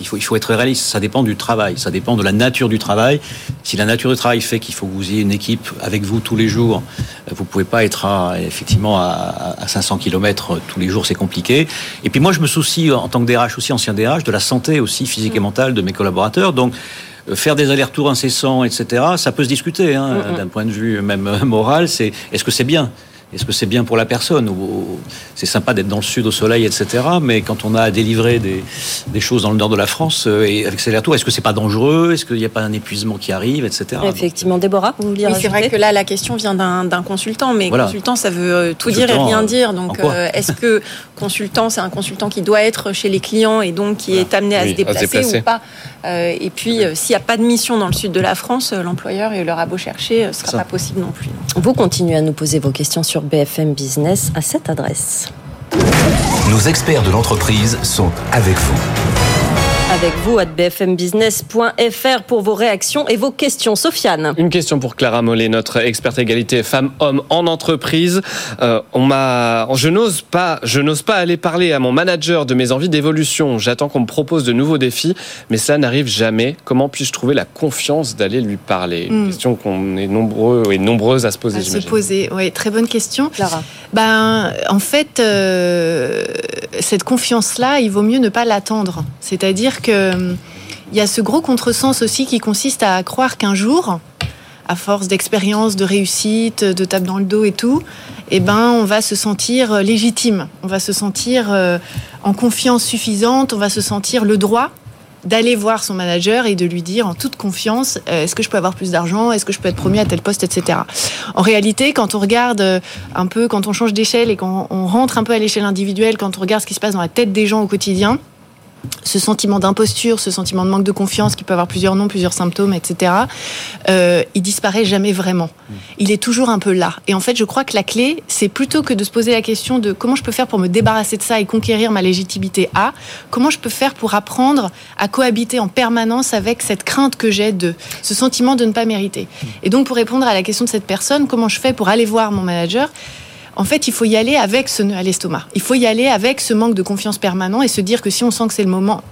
Il faut, il faut être réaliste, ça dépend du travail, ça dépend de la nature du travail. Si la nature du travail fait qu'il faut que vous ayez une équipe avec vous tous les jours, euh, vous pouvez pas être à, effectivement à, à 500 km tous les jours, c'est compliqué. Et puis moi, je me soucie en tant que DRH aussi, ancien DRH, de la santé aussi physique et mentale de mes collaborateurs. Donc euh, faire des allers-retours incessants, etc., ça peut se discuter hein, d'un point de vue même euh, moral. C'est est-ce que c'est bien? Est-ce que c'est bien pour la personne ou c'est sympa d'être dans le sud au soleil, etc. Mais quand on a à délivrer des, des choses dans le nord de la France euh, et avec ces allers-retours, est-ce que c'est pas dangereux? Est-ce qu'il n'y a pas un épuisement qui arrive, etc. Effectivement, Déborah, vous vouliez Oui, c'est vrai que là, la question vient d'un consultant, mais Voilà. consultant, ça veut euh, tout dire et rien dire. Donc, euh, est-ce que consultant, c'est un consultant qui doit être chez les clients et donc qui est amené à, Oui, se déplacer, à se déplacer. ou pas? Euh, Et puis, euh, s'il n'y a pas de mission dans le sud de la France, euh, l'employeur et leur a beau chercher, euh, ce sera Ça. pas possible non plus. Vous continuez à nous poser vos questions sur BFM Business à cette adresse. Nos experts de l'entreprise sont avec vous. Avec vous à bfmbusiness.fr pour vos réactions et vos questions. Sofiane. Une question pour Clara Mollet, notre experte égalité femmes-hommes en entreprise. Euh, on m'a, je n'ose pas, je n'ose pas aller parler à mon manager de mes envies d'évolution. J'attends qu'on me propose de nouveaux défis, mais cela n'arrive jamais. Comment puis-je trouver la confiance d'aller lui parler? Une Hmm. question qu'on est nombreux et nombreuses à se poser. À se poser, oui, très bonne question. Clara. Ben, en fait, euh, cette confiance-là, il vaut mieux ne pas l'attendre. C'est-à-dire que hum, il y a ce gros contresens aussi qui consiste à croire qu'un jour, à force d'expérience, de réussite, de tape dans le dos et tout, eh ben, on va se sentir euh, légitime, on va se sentir euh, en confiance suffisante, on va se sentir le droit d'aller voir son manager et de lui dire en toute confiance euh, est-ce que je peux avoir plus d'argent, est-ce que je peux être promu à tel poste, etc. En réalité, quand on regarde un peu, quand on change d'échelle et quand on rentre un peu à l'échelle individuelle, quand on regarde ce qui se passe dans la tête des gens au quotidien, ce sentiment d'imposture, ce sentiment de manque de confiance qui peut avoir plusieurs noms, plusieurs symptômes, etc., euh, il disparaît jamais vraiment. Mm. Il est toujours un peu là. Et en fait, je crois que la clé, c'est plutôt que de se poser la question de comment je peux faire pour me débarrasser de ça et conquérir ma légitimité à, comment je peux faire pour apprendre à cohabiter en permanence avec cette crainte que j'ai de ce sentiment de ne pas mériter. Mm. Et donc, pour répondre à la question de cette personne, comment je fais pour aller voir mon manager en fait, il faut y aller avec ce nœud à l'estomac. Il faut y aller avec ce manque de confiance permanent et se dire que si on sent que c'est le moment,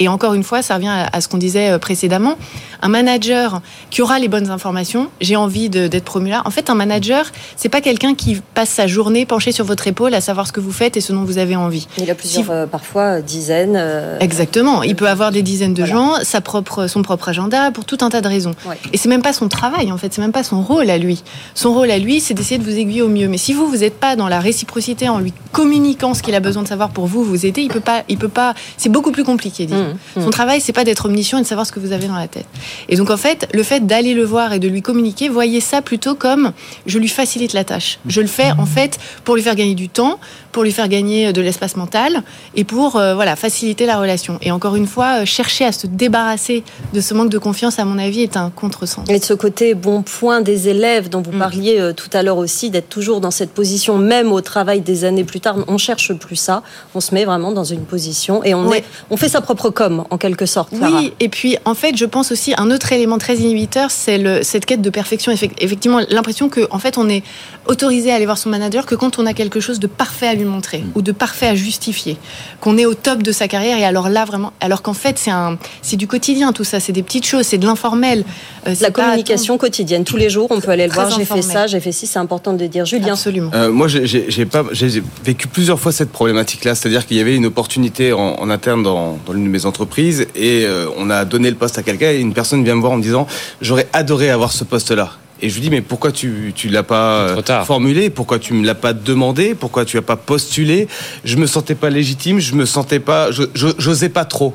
et encore une fois, ça revient à ce qu'on disait euh, précédemment, un manager qui aura les bonnes informations, j'ai envie d'être promu là. En fait, un manager, c'est pas quelqu'un qui passe sa journée penché sur votre épaule à savoir ce que vous faites et ce dont vous avez envie. Il a plusieurs, euh, parfois, dizaines. Euh, Exactement. Il peut avoir des dizaines de gens, sa propre, son propre agenda, pour tout un tas de raisons. Et c'est même pas son travail, en fait. C'est même pas son rôle à lui. Son rôle à lui, c'est d'essayer de vous aiguiller au mieux. Mais si vous, vous n'êtes pas dans la réciprocité en lui communiquant ce qu'il a besoin de savoir pour vous, vous aider, il peut pas, il peut pas. C'est beaucoup plus compliqué. Disons. Mmh, mmh. Son travail, c'est pas d'être omniscient et de savoir ce que vous avez dans la tête. Et donc en fait, le fait d'aller le voir et de lui communiquer, voyez ça plutôt comme je lui facilite la tâche. Je le fais en fait pour lui faire gagner du temps, pour lui faire gagner de l'espace mental et pour euh, voilà faciliter la relation. Et encore une fois, euh, chercher à se débarrasser de ce manque de confiance, à mon avis, est un contresens. Et de ce côté bon point des élèves dont vous mm. parliez euh, tout à l'heure aussi, d'être toujours dans cette position, même au travail des années plus tard, on cherche plus ça. On se met vraiment dans une position et on, est, on fait sa propre com en quelque sorte. Oui, et puis en fait, je pense aussi un autre élément très inhibiteur, c'est cette quête de perfection. Effectivement, l'impression que en fait, on est autorisé à aller voir son manager que quand on a quelque chose de parfait à lui montrer ou de parfait à justifier, qu'on est au top de sa carrière. Et alors là, vraiment, alors qu'en fait, c'est un, c'est du quotidien tout ça, c'est des petites choses, c'est de l'informel. Euh, la communication quotidienne, tous les jours, on peut aller le voir. J'ai fait ça, j'ai fait ci, c'est important de dire. Julien, absolument. Euh, moi, j'ai pas, j'ai vécu plusieurs fois cette problématique-là, c'est-à-dire qu'il y avait une opportunité en, interne dans, dans l'une de mes entreprises et euh, on a donné le poste à quelqu'un et une personne vient me voir en me disant j'aurais adoré avoir ce poste-là. Et je lui dis, mais pourquoi tu ne l'as pas euh, formulé? Pourquoi tu me l'as pas demandé? Pourquoi tu n'as pas postulé? Je me sentais pas légitime, je me sentais pas, j'osais pas trop.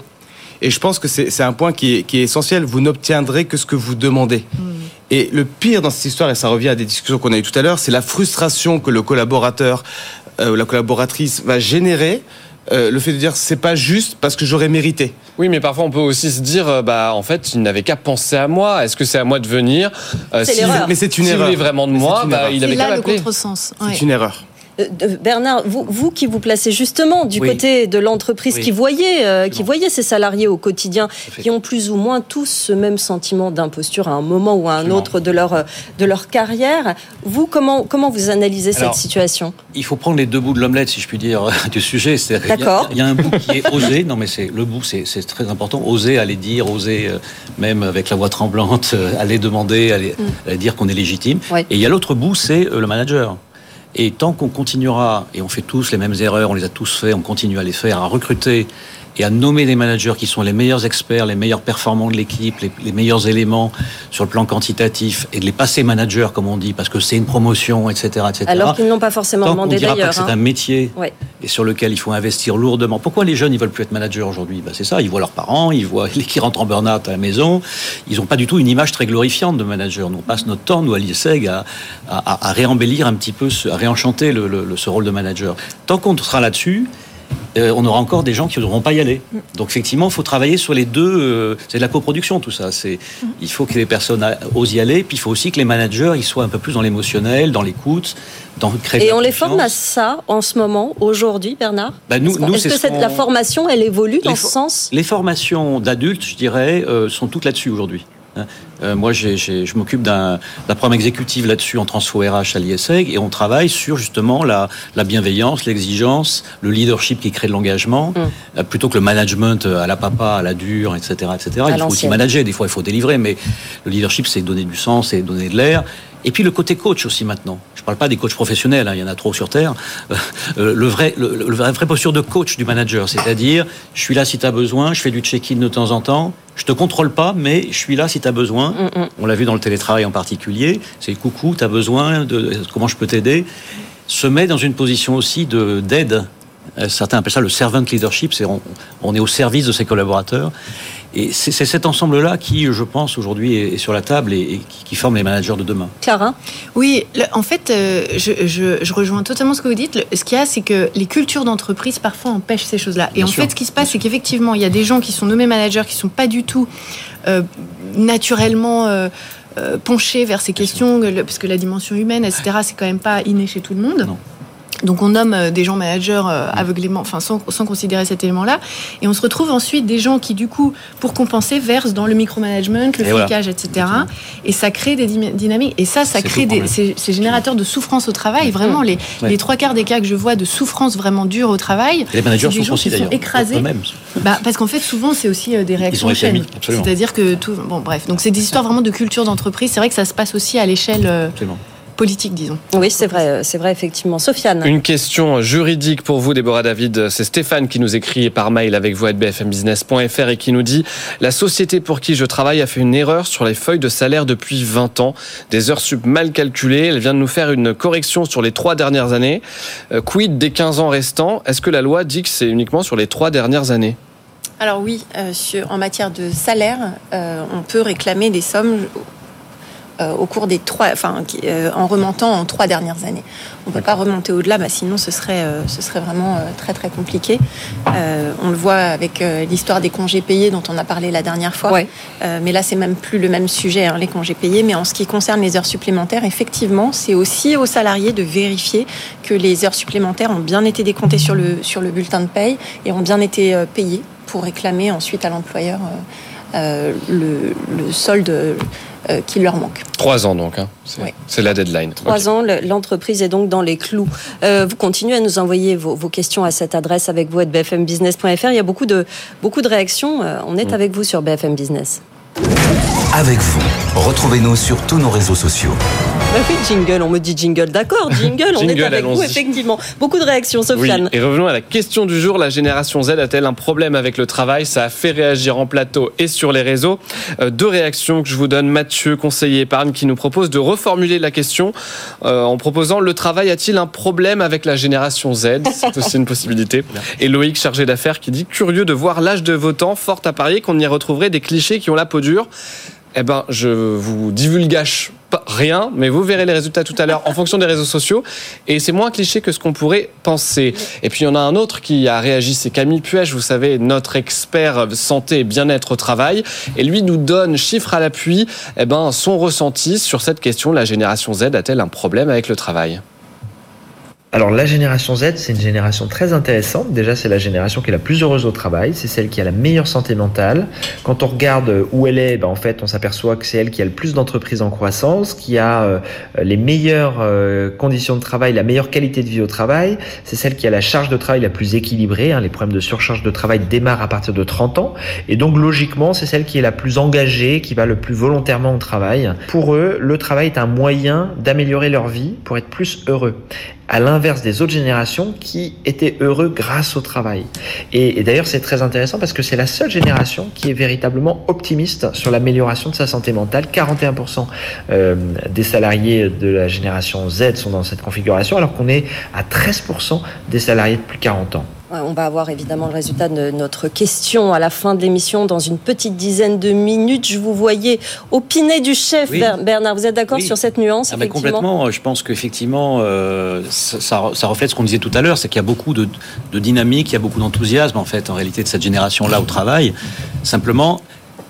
Et je pense que c'est un point qui est, qui est, essentiel. Vous n'obtiendrez que ce que vous demandez. Hmm. Et le pire dans cette histoire, et ça revient à des discussions qu'on a eues tout à l'heure, c'est la frustration que le collaborateur euh, ou la collaboratrice va générer euh, le fait de dire c'est pas juste parce que j'aurais mérité. Oui, mais parfois on peut aussi se dire euh, bah en fait il n'avait qu'à penser à moi. Est-ce que c'est à moi de venir? Euh, Mais c'est une erreur. S'il voulait vraiment de moi, bah, il avait qu'à m'appeler. C'est une erreur. Euh, Bernard, vous, vous, qui vous placez justement du côté de l'entreprise, qui voyait, euh, qui voyait ces salariés au quotidien, qui ont plus ou moins tous ce même sentiment d'imposture à un moment ou à un autre de leur de leur carrière. Vous, comment comment vous analysez cette situation? Il faut prendre les deux bouts de l'omelette, si je puis dire, du sujet. D'accord. Il y, a un bout qui est osé. Non, mais c'est le bout, c'est très important. Oser aller dire, oser euh, même avec la voix tremblante, aller demander, aller, mm. dire qu'on est légitime. Et il y a l'autre bout, c'est le manager. Et tant qu'on continuera, et on fait tous les mêmes erreurs, on les a tous fait, on continue à les faire, à recruter et à nommer des managers qui sont les meilleurs experts, les meilleurs performants de l'équipe, les, meilleurs éléments sur le plan quantitatif, et de les passer managers, comme on dit, parce que c'est une promotion, etc. etc. Alors qu'ils n'ont pas forcément Tant demandé d'ailleurs. Pas que c'est un hein. métier et sur lequel il faut investir lourdement. Pourquoi les jeunes, ils veulent plus être managers aujourd'hui? Ben, C'est ça, ils voient leurs parents, ils voient les qui rentrent en burn-out à la maison, ils n'ont pas du tout une image très glorifiante de manager. Nous, on passe notre temps, nous, à l'ISEG, à, à, réembellir un petit peu, à réenchanter ce rôle de manager. Tant qu'on sera là-dessus, euh, on aura encore des gens qui ne devront pas y aller. Donc effectivement, il faut travailler sur les deux. Euh, c'est de la coproduction tout ça. C'est, il faut que les personnes osent y aller, puis il faut aussi que les managers ils soient un peu plus dans l'émotionnel, dans l'écoute, dans créer. Et on les forme à ça en ce moment, aujourd'hui, Bernard? Bah, nous, Est-ce que cette, la formation, elle évolue dans ce sens? Les formations d'adultes, je dirais, euh, sont toutes là-dessus aujourd'hui. Hein. Euh, moi, je m'occupe d'un programme exécutif là-dessus en transfo RH à l'ISEG et on travaille sur justement la, bienveillance, l'exigence, le leadership qui crée de l'engagement, mm. euh, plutôt que le management à la papa, à la dure, etc. etc. il faut aussi manager, des fois il faut délivrer, mais le leadership c'est donner du sens, c'est donner de l'air. Et puis le côté coach aussi maintenant. Je ne parle pas des coachs professionnels, hein, il y en a trop sur Terre. Euh, le, vrai, le, vrai, vraie posture de coach du manager, c'est-à-dire, je suis là si tu as besoin, je fais du check-in de temps en temps, je te contrôle pas, mais je suis là si tu as besoin. Mm, mm. On l'a vu dans le télétravail en particulier. C'est coucou, tu as besoin, de comment je peux t'aider? Se met dans une position aussi d'aide. Euh, certains appellent ça le servant leadership, c'est on, on, est au service de ses collaborateurs. Et c'est cet ensemble-là qui, je pense, aujourd'hui est sur la table et, qui, forme les managers de demain. Clara Oui, en fait, euh, je, rejoins totalement ce que vous dites. Ce qu'il y a, c'est que les cultures d'entreprise parfois empêchent ces choses-là. Et en fait, ce qui se passe, c'est qu'effectivement, il y a des gens qui sont nommés managers qui ne sont pas du tout euh, naturellement. Euh, penchés vers ces questions, parce que la dimension humaine, etc., c'est quand même pas inné chez tout le monde. Non. Donc on nomme euh, des gens managers euh, aveuglément, enfin sans, considérer cet élément-là, et on se retrouve ensuite des gens qui du coup, pour compenser, versent dans le micromanagement, le flicage, etc. Et ça crée des dynamiques. Et ça, ça crée des, ces, générateurs de souffrance au travail. Vraiment, les, les trois quarts des cas que je vois de souffrance vraiment dure au travail, les managers sont, aussi, sont écrasés. Bah, parce qu'en fait, souvent, c'est aussi euh, des réactions chaînes. C'est-à-dire que tout, bon, bref. Donc c'est des histoires vraiment de culture d'entreprise. C'est vrai que ça se passe aussi à l'échelle politique, disons. Oui, c'est vrai, c'est vrai, effectivement. Sofiane. Une question juridique pour vous, Déborah David. C'est Stéphane qui nous écrit par mail avec vous à bfmbusiness.fr et qui nous dit La société pour qui je travaille a fait une erreur sur les feuilles de salaire depuis 20 ans. Des heures sup mal calculées. Elle vient de nous faire une correction sur les trois dernières années. Euh, quid des 15 ans restants? Est-ce que la loi dit que c'est uniquement sur les trois dernières années? Alors oui, euh, sur, en matière de salaire, euh, on peut réclamer des sommes euh, au cours des trois, enfin, euh, en remontant en trois dernières années. On ne peut pas remonter au-delà, bah, sinon ce serait, euh, ce serait vraiment très très compliqué. on le voit avec l'histoire des congés payés dont on a parlé la dernière fois. mais là, c'est même plus le même sujet, hein, les congés payés. Mais en ce qui concerne les heures supplémentaires, effectivement, c'est aussi aux salariés de vérifier que les heures supplémentaires ont bien été décomptées sur le, sur le bulletin de paye et ont bien été payées pour réclamer ensuite à l'employeur le, le solde euh, qui leur manque. Trois ans donc, hein. c'est la deadline. Trois ans, l'entreprise est donc dans les clous. Euh, vous continuez à nous envoyer vos, questions à cette adresse avec vous à bfmbusiness.fr. Il y a beaucoup de, beaucoup de réactions. Euh, on est mm. avec vous sur BFM Business. Avec vous, retrouvez-nous sur tous nos réseaux sociaux. Bah oui, jingle, on me dit jingle, d'accord, jingle, on est avec vous, effectivement. Beaucoup de réactions, Sofiane. et revenons à la question du jour, la génération Z a-t-elle un problème avec le travail? Ça a fait réagir en plateau et sur les réseaux. Euh, deux réactions que je vous donne. Mathieu, conseiller épargne, qui nous propose de reformuler la question euh, en proposant le travail a-t-il un problème avec la génération Z? C'est aussi une possibilité. Et Loïc, chargé d'affaires, qui dit curieux de voir l'âge de votant, fort à parier qu'on y retrouverait des clichés qui ont la peau dure eh ben, je vous divulgage rien, mais vous verrez les résultats tout à l'heure en fonction des réseaux sociaux. Et c'est moins cliché que ce qu'on pourrait penser. Et puis il y en a un autre qui a réagi, c'est Camille Puech, vous savez, notre expert santé et bien-être au travail. Et lui nous donne, chiffre à l'appui, eh ben, son ressenti sur cette question. La génération Z a-t-elle un problème avec le travail? Alors la génération Z, c'est une génération très intéressante. Déjà, c'est la génération qui est la plus heureuse au travail, c'est celle qui a la meilleure santé mentale. Quand on regarde où elle est, ben, en fait, on s'aperçoit que c'est elle qui a le plus d'entreprises en croissance, qui a euh, les meilleures euh, conditions de travail, la meilleure qualité de vie au travail. C'est celle qui a la charge de travail la plus équilibrée. Hein. Les problèmes de surcharge de travail démarrent à partir de 30 ans. Et donc, logiquement, c'est celle qui est la plus engagée, qui va le plus volontairement au travail. Pour eux, le travail est un moyen d'améliorer leur vie pour être plus heureux à l'inverse des autres générations qui étaient heureux grâce au travail. Et, d'ailleurs, c'est très intéressant parce que c'est la seule génération qui est véritablement optimiste sur l'amélioration de sa santé mentale. 41% euh, des salariés de la génération Z sont dans cette configuration, alors qu'on est à 13% des salariés de plus de 40 ans. On va avoir évidemment le résultat de notre question à la fin de l'émission dans une petite dizaine de minutes. Je vous voyais opiner du chef, Bernard. Vous êtes d'accord sur cette nuance ah Complètement. Je pense qu'effectivement, euh, ça, reflète ce qu'on disait tout à l'heure, c'est qu'il y a beaucoup de, de dynamique, il y a beaucoup d'enthousiasme en fait, en réalité, de cette génération-là au travail. Simplement,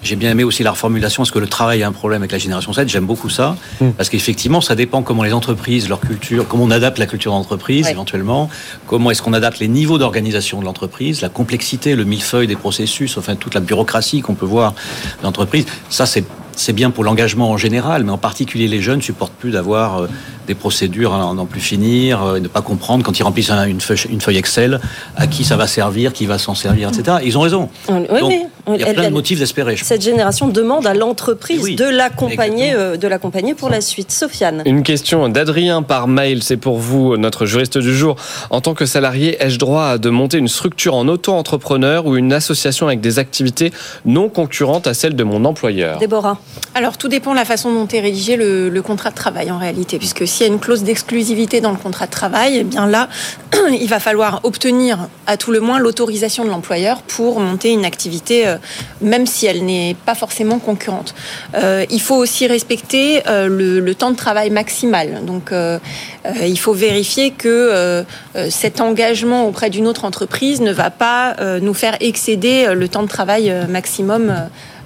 j'ai bien aimé aussi la reformulation. Est-ce que le travail a un problème avec la génération 7 J'aime beaucoup ça. Hmm. Parce qu'effectivement, ça dépend comment les entreprises, leur culture, comment on adapte la culture d'entreprise éventuellement, comment est-ce qu'on adapte les niveaux d'organisation de l'entreprise, la complexité, le millefeuille des processus, enfin toute la bureaucratie qu'on peut voir dans l'entreprise. Ça, c'est c'est bien pour l'engagement en général, mais en particulier les jeunes supportent plus d'avoir euh, des procédures à n'en plus finir, euh, et ne pas comprendre quand ils remplissent une feuille, Excel à qui ça va servir, qui va s'en servir, etc. Ils ont raison. il y a plein de motifs d'espérer. Cette génération demande à l'entreprise de l'accompagner, euh, de l'accompagner pour la suite. Sofiane. Une question d'Adrien par mail, c'est pour vous, notre juriste du jour. En tant que salarié, ai-je droit de monter une structure en auto-entrepreneur ou une association avec des activités non concurrentes à celles de mon employeur? Déborah. Alors tout dépend de la façon dont est rédigé le, contrat de travail en réalité, puisque s'il y a une clause d'exclusivité dans le contrat de travail, eh bien là, il va falloir obtenir à tout le moins l'autorisation de l'employeur pour monter une activité euh, même si elle n'est pas forcément concurrente. il faut aussi respecter le, le, temps de travail maximal. Donc, il faut vérifier que cet engagement auprès d'une autre entreprise ne va pas nous faire excéder le temps de travail maximum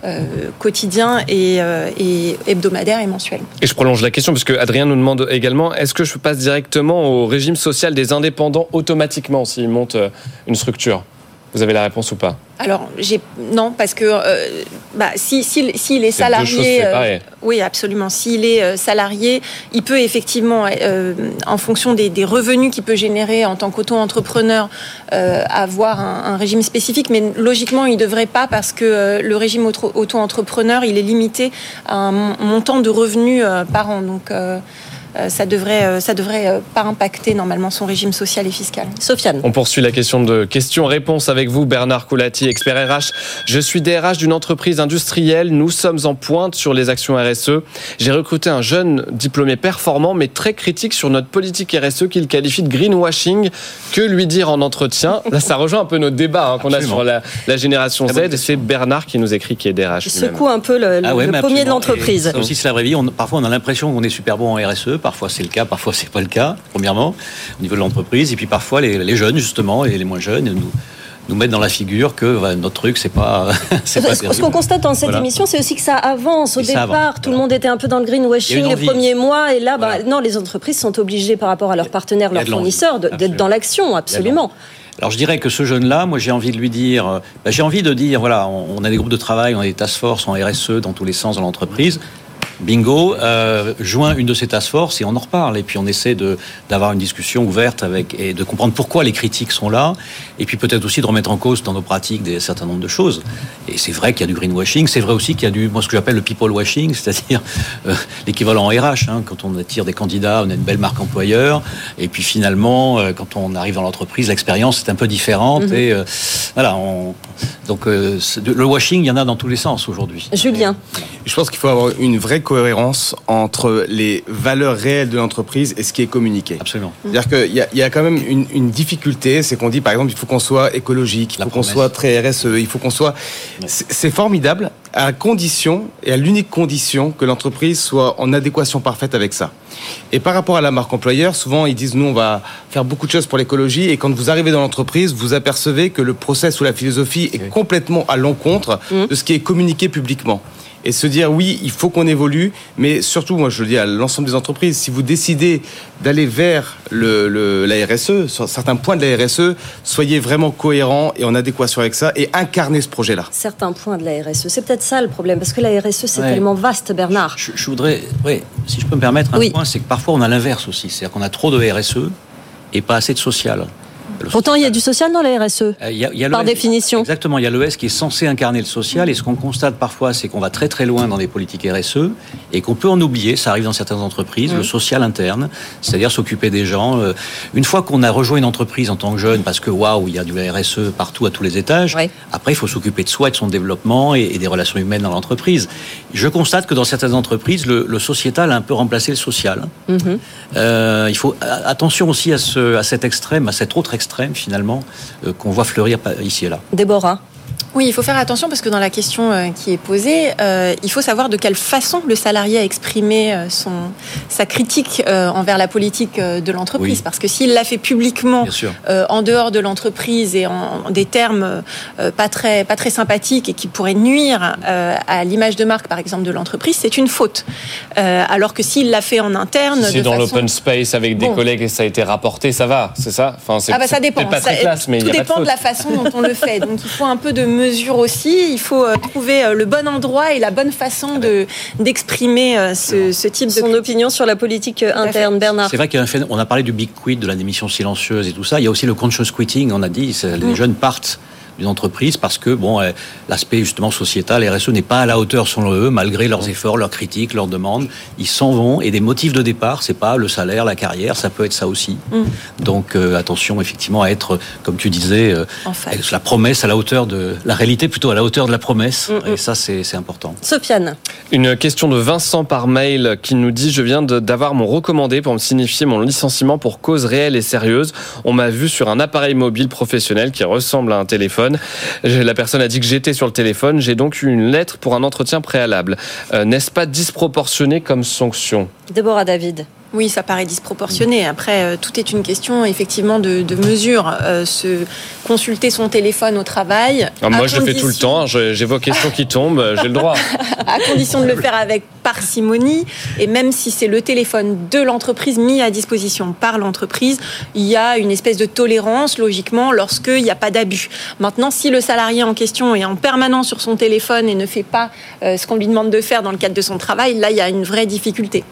euh, quotidien euh, et, hebdomadaire et mensuel. Et je prolonge la question parce que Adrien nous demande également est-ce que je passe directement au régime social des indépendants automatiquement s'ils montent euh, une structure? Vous avez la réponse ou pas alors, j'ai non, parce que euh, bah, si, si, s'il est salarié, euh, oui, absolument. S'il est euh, salarié, il peut effectivement, en fonction des, revenus qu'il peut générer en tant qu'auto-entrepreneur, avoir un, régime spécifique. Mais logiquement, il ne devrait pas, parce que le régime auto-entrepreneur, il est limité à un montant de revenus par an. Donc ça devrait, euh, ça devrait euh, pas impacter normalement son régime social et fiscal. Sofiane. On poursuit la question de questions-réponses avec vous, Bernard Coulati, expert RH. Je suis DRH d'une entreprise industrielle. Nous sommes en pointe sur les actions RSE. J'ai recruté un jeune diplômé performant, mais très critique sur notre politique RSE qu'il qualifie de greenwashing. Que lui dire en entretien? Là, ça rejoint un peu notre débat hein, qu'on a sur la, génération Z. Et c'est Bernard qui nous écrit qui est DRH. Secoue un peu le, ah premier de l'entreprise. aussi, c'est la vraie vie. parfois, on a l'impression qu'on est super bon en RSE. Parfois, c'est le cas, parfois, c'est pas le cas, premièrement, au niveau de l'entreprise. Et puis, parfois, les, jeunes, justement, et les moins jeunes, nous, nous mettent dans la figure que notre truc, c'est pas. pas ce qu'on constate dans cette émission, c'est aussi que ça avance. Au départ, tout le monde était un peu dans le greenwashing les premiers mois, et là, bah, non, les entreprises sont obligées par rapport à leurs partenaires, leurs fournisseurs, d'être dans l'action, absolument. Alors je dirais que ce jeune-là, moi j'ai envie de lui dire, bah, j'ai envie de dire, voilà, on, on, a des groupes de travail, on a des task force en RSE dans tous les sens dans l'entreprise bingo, euh, joint une de ces task force et on en reparle. Et puis on essaie de, d'avoir une discussion ouverte avec, et de comprendre pourquoi les critiques sont là. Et puis peut-être aussi de remettre en cause dans nos pratiques des certain nombre de choses. Et c'est vrai qu'il y a du greenwashing. C'est vrai aussi qu'il y a du, moi, ce que j'appelle le people washing, c'est-à-dire euh, l'équivalent en RH. Hein, quand on attire des candidats, on a une belle marque employeur. Et puis finalement, euh, quand on arrive dans l'entreprise, l'expérience est un peu différente. Mm-hmm. Et euh, voilà, on, donc le washing, il y en a dans tous les sens aujourd'hui. Julien. Je pense qu'il faut avoir une vraie cohérence entre les valeurs réelles de l'entreprise et ce qui est communiqué. Absolument. C'est-à-dire qu'il y, a, il y a quand même une, une difficulté, c'est qu'on dit par exemple il faut qu'on soit écologique, il faut qu'on soit très RSE, il faut qu'on soit... C'est formidable à condition et à l'unique condition que l'entreprise soit en adéquation parfaite avec ça. Et par rapport à la marque employeur, souvent ils disent nous on va faire beaucoup de choses pour l'écologie et quand vous arrivez dans l'entreprise, vous apercevez que le process ou la philosophie est complètement à l'encontre mmh. de ce qui est communiqué publiquement et se dire oui, il faut qu'on évolue, mais surtout, moi je le dis à l'ensemble des entreprises, si vous décidez d'aller vers le, la RSE, sur certains points de la RSE, soyez vraiment cohérents et en adéquation avec ça et incarnez ce projet-là. Certains points de la RSE, c'est peut-être ça le problème, parce que la RSE c'est tellement vaste, Bernard. Je, voudrais, oui, si je peux me permettre un point, c'est que parfois on a l'inverse aussi, c'est-à-dire qu'on a trop de RSE et pas assez de social. Pourtant, il y a du social dans la RSE, euh, y a, par définition. Exactement, il y a l'ES qui est censé incarner le social, et ce qu'on constate parfois, c'est qu'on va très très loin dans les politiques RSE, et qu'on peut en oublier, ça arrive dans certaines entreprises, le social interne, c'est-à-dire s'occuper des gens. Euh, une fois qu'on a rejoint une entreprise en tant que jeune, parce que waouh, il y a du RSE partout à tous les étages, après il faut s'occuper de soi, de son développement et, des relations humaines dans l'entreprise. Je constate que dans certaines entreprises, le, sociétal a un peu remplacé le social. Mhm. Euh, il faut attention aussi à, ce, à cet extrême, à cet autre extrême finalement euh, qu'on voit fleurir ici et là. Déborah oui, il faut faire attention parce que dans la question euh, qui est posée, euh, il faut savoir de quelle façon le salarié a exprimé euh, son, sa critique envers la politique de l'entreprise. Parce que s'il l'a fait publiquement, en dehors de l'entreprise et en, des termes pas, très, pas très sympathiques et qui pourraient nuire à l'image de marque, par exemple, de l'entreprise, c'est une faute. alors que s'il l'a fait en interne. Si c'est dans l'open space avec des collègues et ça a été rapporté, ça va, c'est ça? Enfin, Ah bah ça dépend. Pas très classe, mais tout dépend de, de la façon dont on le fait. Donc il faut un peu de mesure aussi. Il faut euh, trouver euh, le bon endroit et la bonne façon de d'exprimer euh, ce, type de son opinion sur la politique interne. Bernard. C'est vrai qu'on a parlé du big quit, de la démission silencieuse et tout ça. Il y a aussi le conscious quitting. On a dit les mm. jeunes partent d'une entreprise parce que bon, euh, l'aspect justement sociétal, RSE n'est pas à la hauteur selon eux, malgré leurs efforts, leurs critiques, leurs demandes. Ils s'en vont et des motifs de départ, c'est pas le salaire, la carrière, ça peut être ça aussi. Mm. Donc euh, attention effectivement à être, comme tu disais, euh, la promesse à la hauteur de la réalité plutôt à la hauteur de la promesse. Mm, mm. Et ça c'est important. Sofiane. Une question de Vincent par mail qui nous dit je viens d'avoir mon recommandé pour me signifier mon licenciement pour cause réelle et sérieuse. On m'a vu sur un appareil mobile professionnel qui ressemble à un téléphone La personne a dit que j'étais sur le téléphone. J'ai donc eu une lettre pour un entretien préalable. Euh, N'est-ce pas disproportionné comme sanction? Déborah David. Oui, ça paraît disproportionné. Après, euh, tout est une question effectivement de, de mesure. Euh, se consulter son téléphone au travail. Ah, Moi, je le fais tout le temps. J'ai vos questions qui tombent. J'ai le droit. à condition de le faire avec parcimonie. Et même si c'est le téléphone de l'entreprise mis à disposition par l'entreprise, il y a une espèce de tolérance, logiquement, lorsqu'il n'y a pas d'abus. Maintenant, si le salarié en question est en permanence sur son téléphone et ne fait pas euh, ce qu'on lui demande de faire dans le cadre de son travail, là, il y a une vraie difficulté.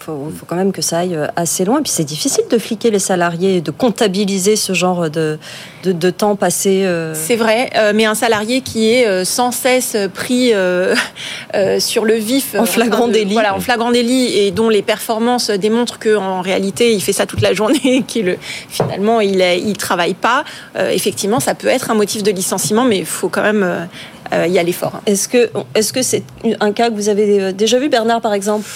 Il faut, faut quand même que ça aille euh, assez loin. Et puis c'est difficile de fliquer les salariés, et de comptabiliser ce genre de, de, de temps passé. euh, C'est vrai, euh, mais un salarié qui est sans cesse pris euh, euh, sur le vif, En flagrant délit. voilà, en flagrant délit, et dont les performances démontrent que en réalité il fait ça toute la journée, et qu'il finalement il il travaille pas. effectivement, ça peut être un motif de licenciement, mais il faut quand même euh, y aller fort. Est-ce que est-ce que c'est un cas que vous avez déjà vu, Bernard, par exemple?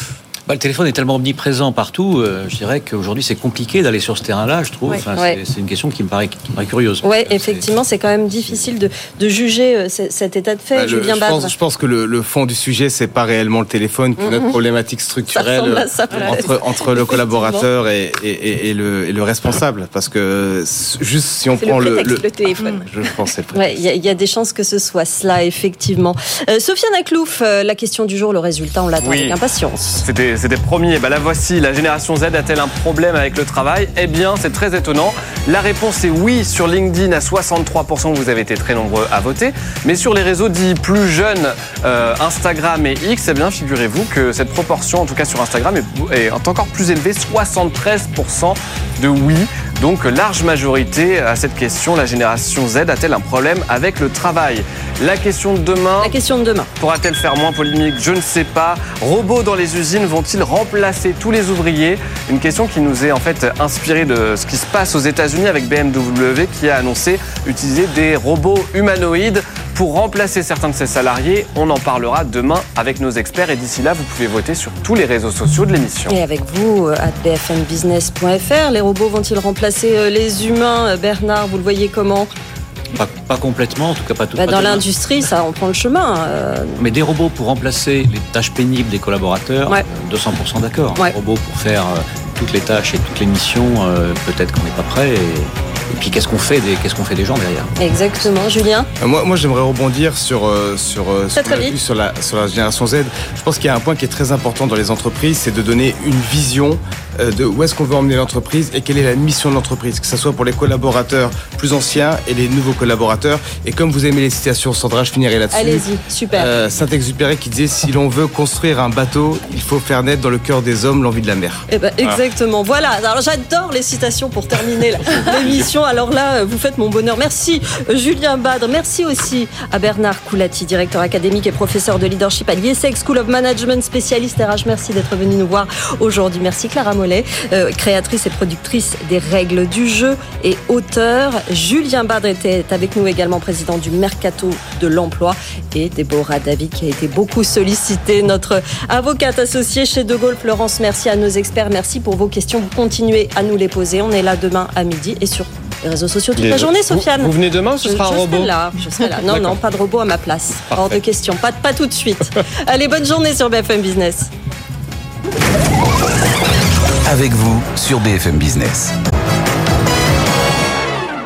Bah, le téléphone est tellement omniprésent partout, euh, je dirais qu'aujourd'hui c'est compliqué d'aller sur ce terrain-là, je trouve. Ouais. Enfin, Ouais. c'est- une question qui me paraît, qui me paraît curieuse. Ouais, effectivement, c'est quand même difficile de, de juger euh, cet état de fait. Bah, le- Julien je, pense, je pense que le, le fond du sujet, c'est pas réellement le téléphone, que notre Mhm. problématique structurelle ça, entre, entre le collaborateur et, et- et- et le, et le responsable. Parce que juste si on prend le le, prétexte, le, téléphone. Je pense Ouais, il y, a- il y a des chances que ce soit cela, effectivement. Euh, Sofiane Aklouf, euh, la question du jour, le résultat, on l'attend Oui. avec impatience. C'était c'était promis. Bah, la voici. La génération Z a-t-elle un problème avec le travail? Eh bien, c'est très étonnant. La réponse est oui. Sur LinkedIn, à 63%, vous avez été très nombreux à voter. Mais sur les réseaux dits plus jeunes, euh, Instagram et X, eh bien, figurez-vous que cette proportion, en tout cas sur Instagram, est encore plus élevée. 73% de oui. Donc, large majorité à cette question. La génération Z a-t-elle un problème avec le travail? La question de demain. La question de demain. Pourra-t-elle faire moins polémique? Je ne sais pas. Robots dans les usines vont-ils remplacer tous les ouvriers? Une question qui nous est en fait inspirée de ce qui se passe aux États-Unis avec BMW qui a annoncé utiliser des robots humanoïdes pour remplacer certains de ses salariés. On en parlera demain avec nos experts et d'ici là, vous pouvez voter sur tous les réseaux sociaux de l'émission. Et avec vous, à bfmbusiness.fr, les robots vont-ils remplacer euh, les humains Euh, Bernard, vous le voyez comment Pas, pas complètement, en tout cas pas tout. Bah, pas Dans l'industrie, ça, on prend le chemin. euh, Mais des robots pour remplacer les tâches pénibles des collaborateurs, Ouais. euh, 200% d'accord. Ouais. Des robots pour faire euh, toutes les tâches et toutes les missions, euh, peut-être qu'on n'est pas prêt. Et, et puis qu'est-ce qu'on fait des qu'est-ce qu'on fait des gens derrière? Exactement, Julien. Euh, Moi, moi j'aimerais rebondir sur, sur, ce Très, qu'on très a vite. vu sur la, sur la génération Z. Je pense qu'il y a un point qui est très important dans les entreprises, c'est de donner une vision de où est-ce qu'on veut emmener l'entreprise et quelle est la mission de l'entreprise, que ce soit pour les collaborateurs plus anciens et les nouveaux collaborateurs. Et comme vous aimez les citations, Sandra, je finirai là-dessus. Allez-y, super. Euh, Saint-Exupéry qui disait si l'on veut construire un bateau, il faut faire naître dans le cœur des hommes l'envie de la mer. Eh ben, exactement. Voilà. Alors j'adore les citations pour terminer l'émission. Alors là, euh, vous faites mon bonheur. Merci euh, Julien Badre. Merci aussi à Bernard Coulati, directeur académique et professeur de leadership à l'IESEC School of Management, spécialiste RH. Merci d'être venu nous voir aujourd'hui. Merci Clara Mollet, euh, créatrice et productrice des règles du jeu et auteur. Julien Badre était avec nous également, président du Mercato de l'emploi et Déborah David qui a été beaucoup sollicitée, notre avocate associée chez De Gaulle. Florence, merci à nos experts. Merci pour vos questions. Vous continuez à nous les poser. On est là demain à midi et sur les réseaux sociaux toute Les- la journée, Sofiane. vous venez demain ce Je- sera un je robot serai là, je serai là. Non, non, pas de robot à ma place. Hors Parfait. de question. Pas, pas tout de suite. Allez, bonne journée sur BFM Business. Avec vous sur BFM Business.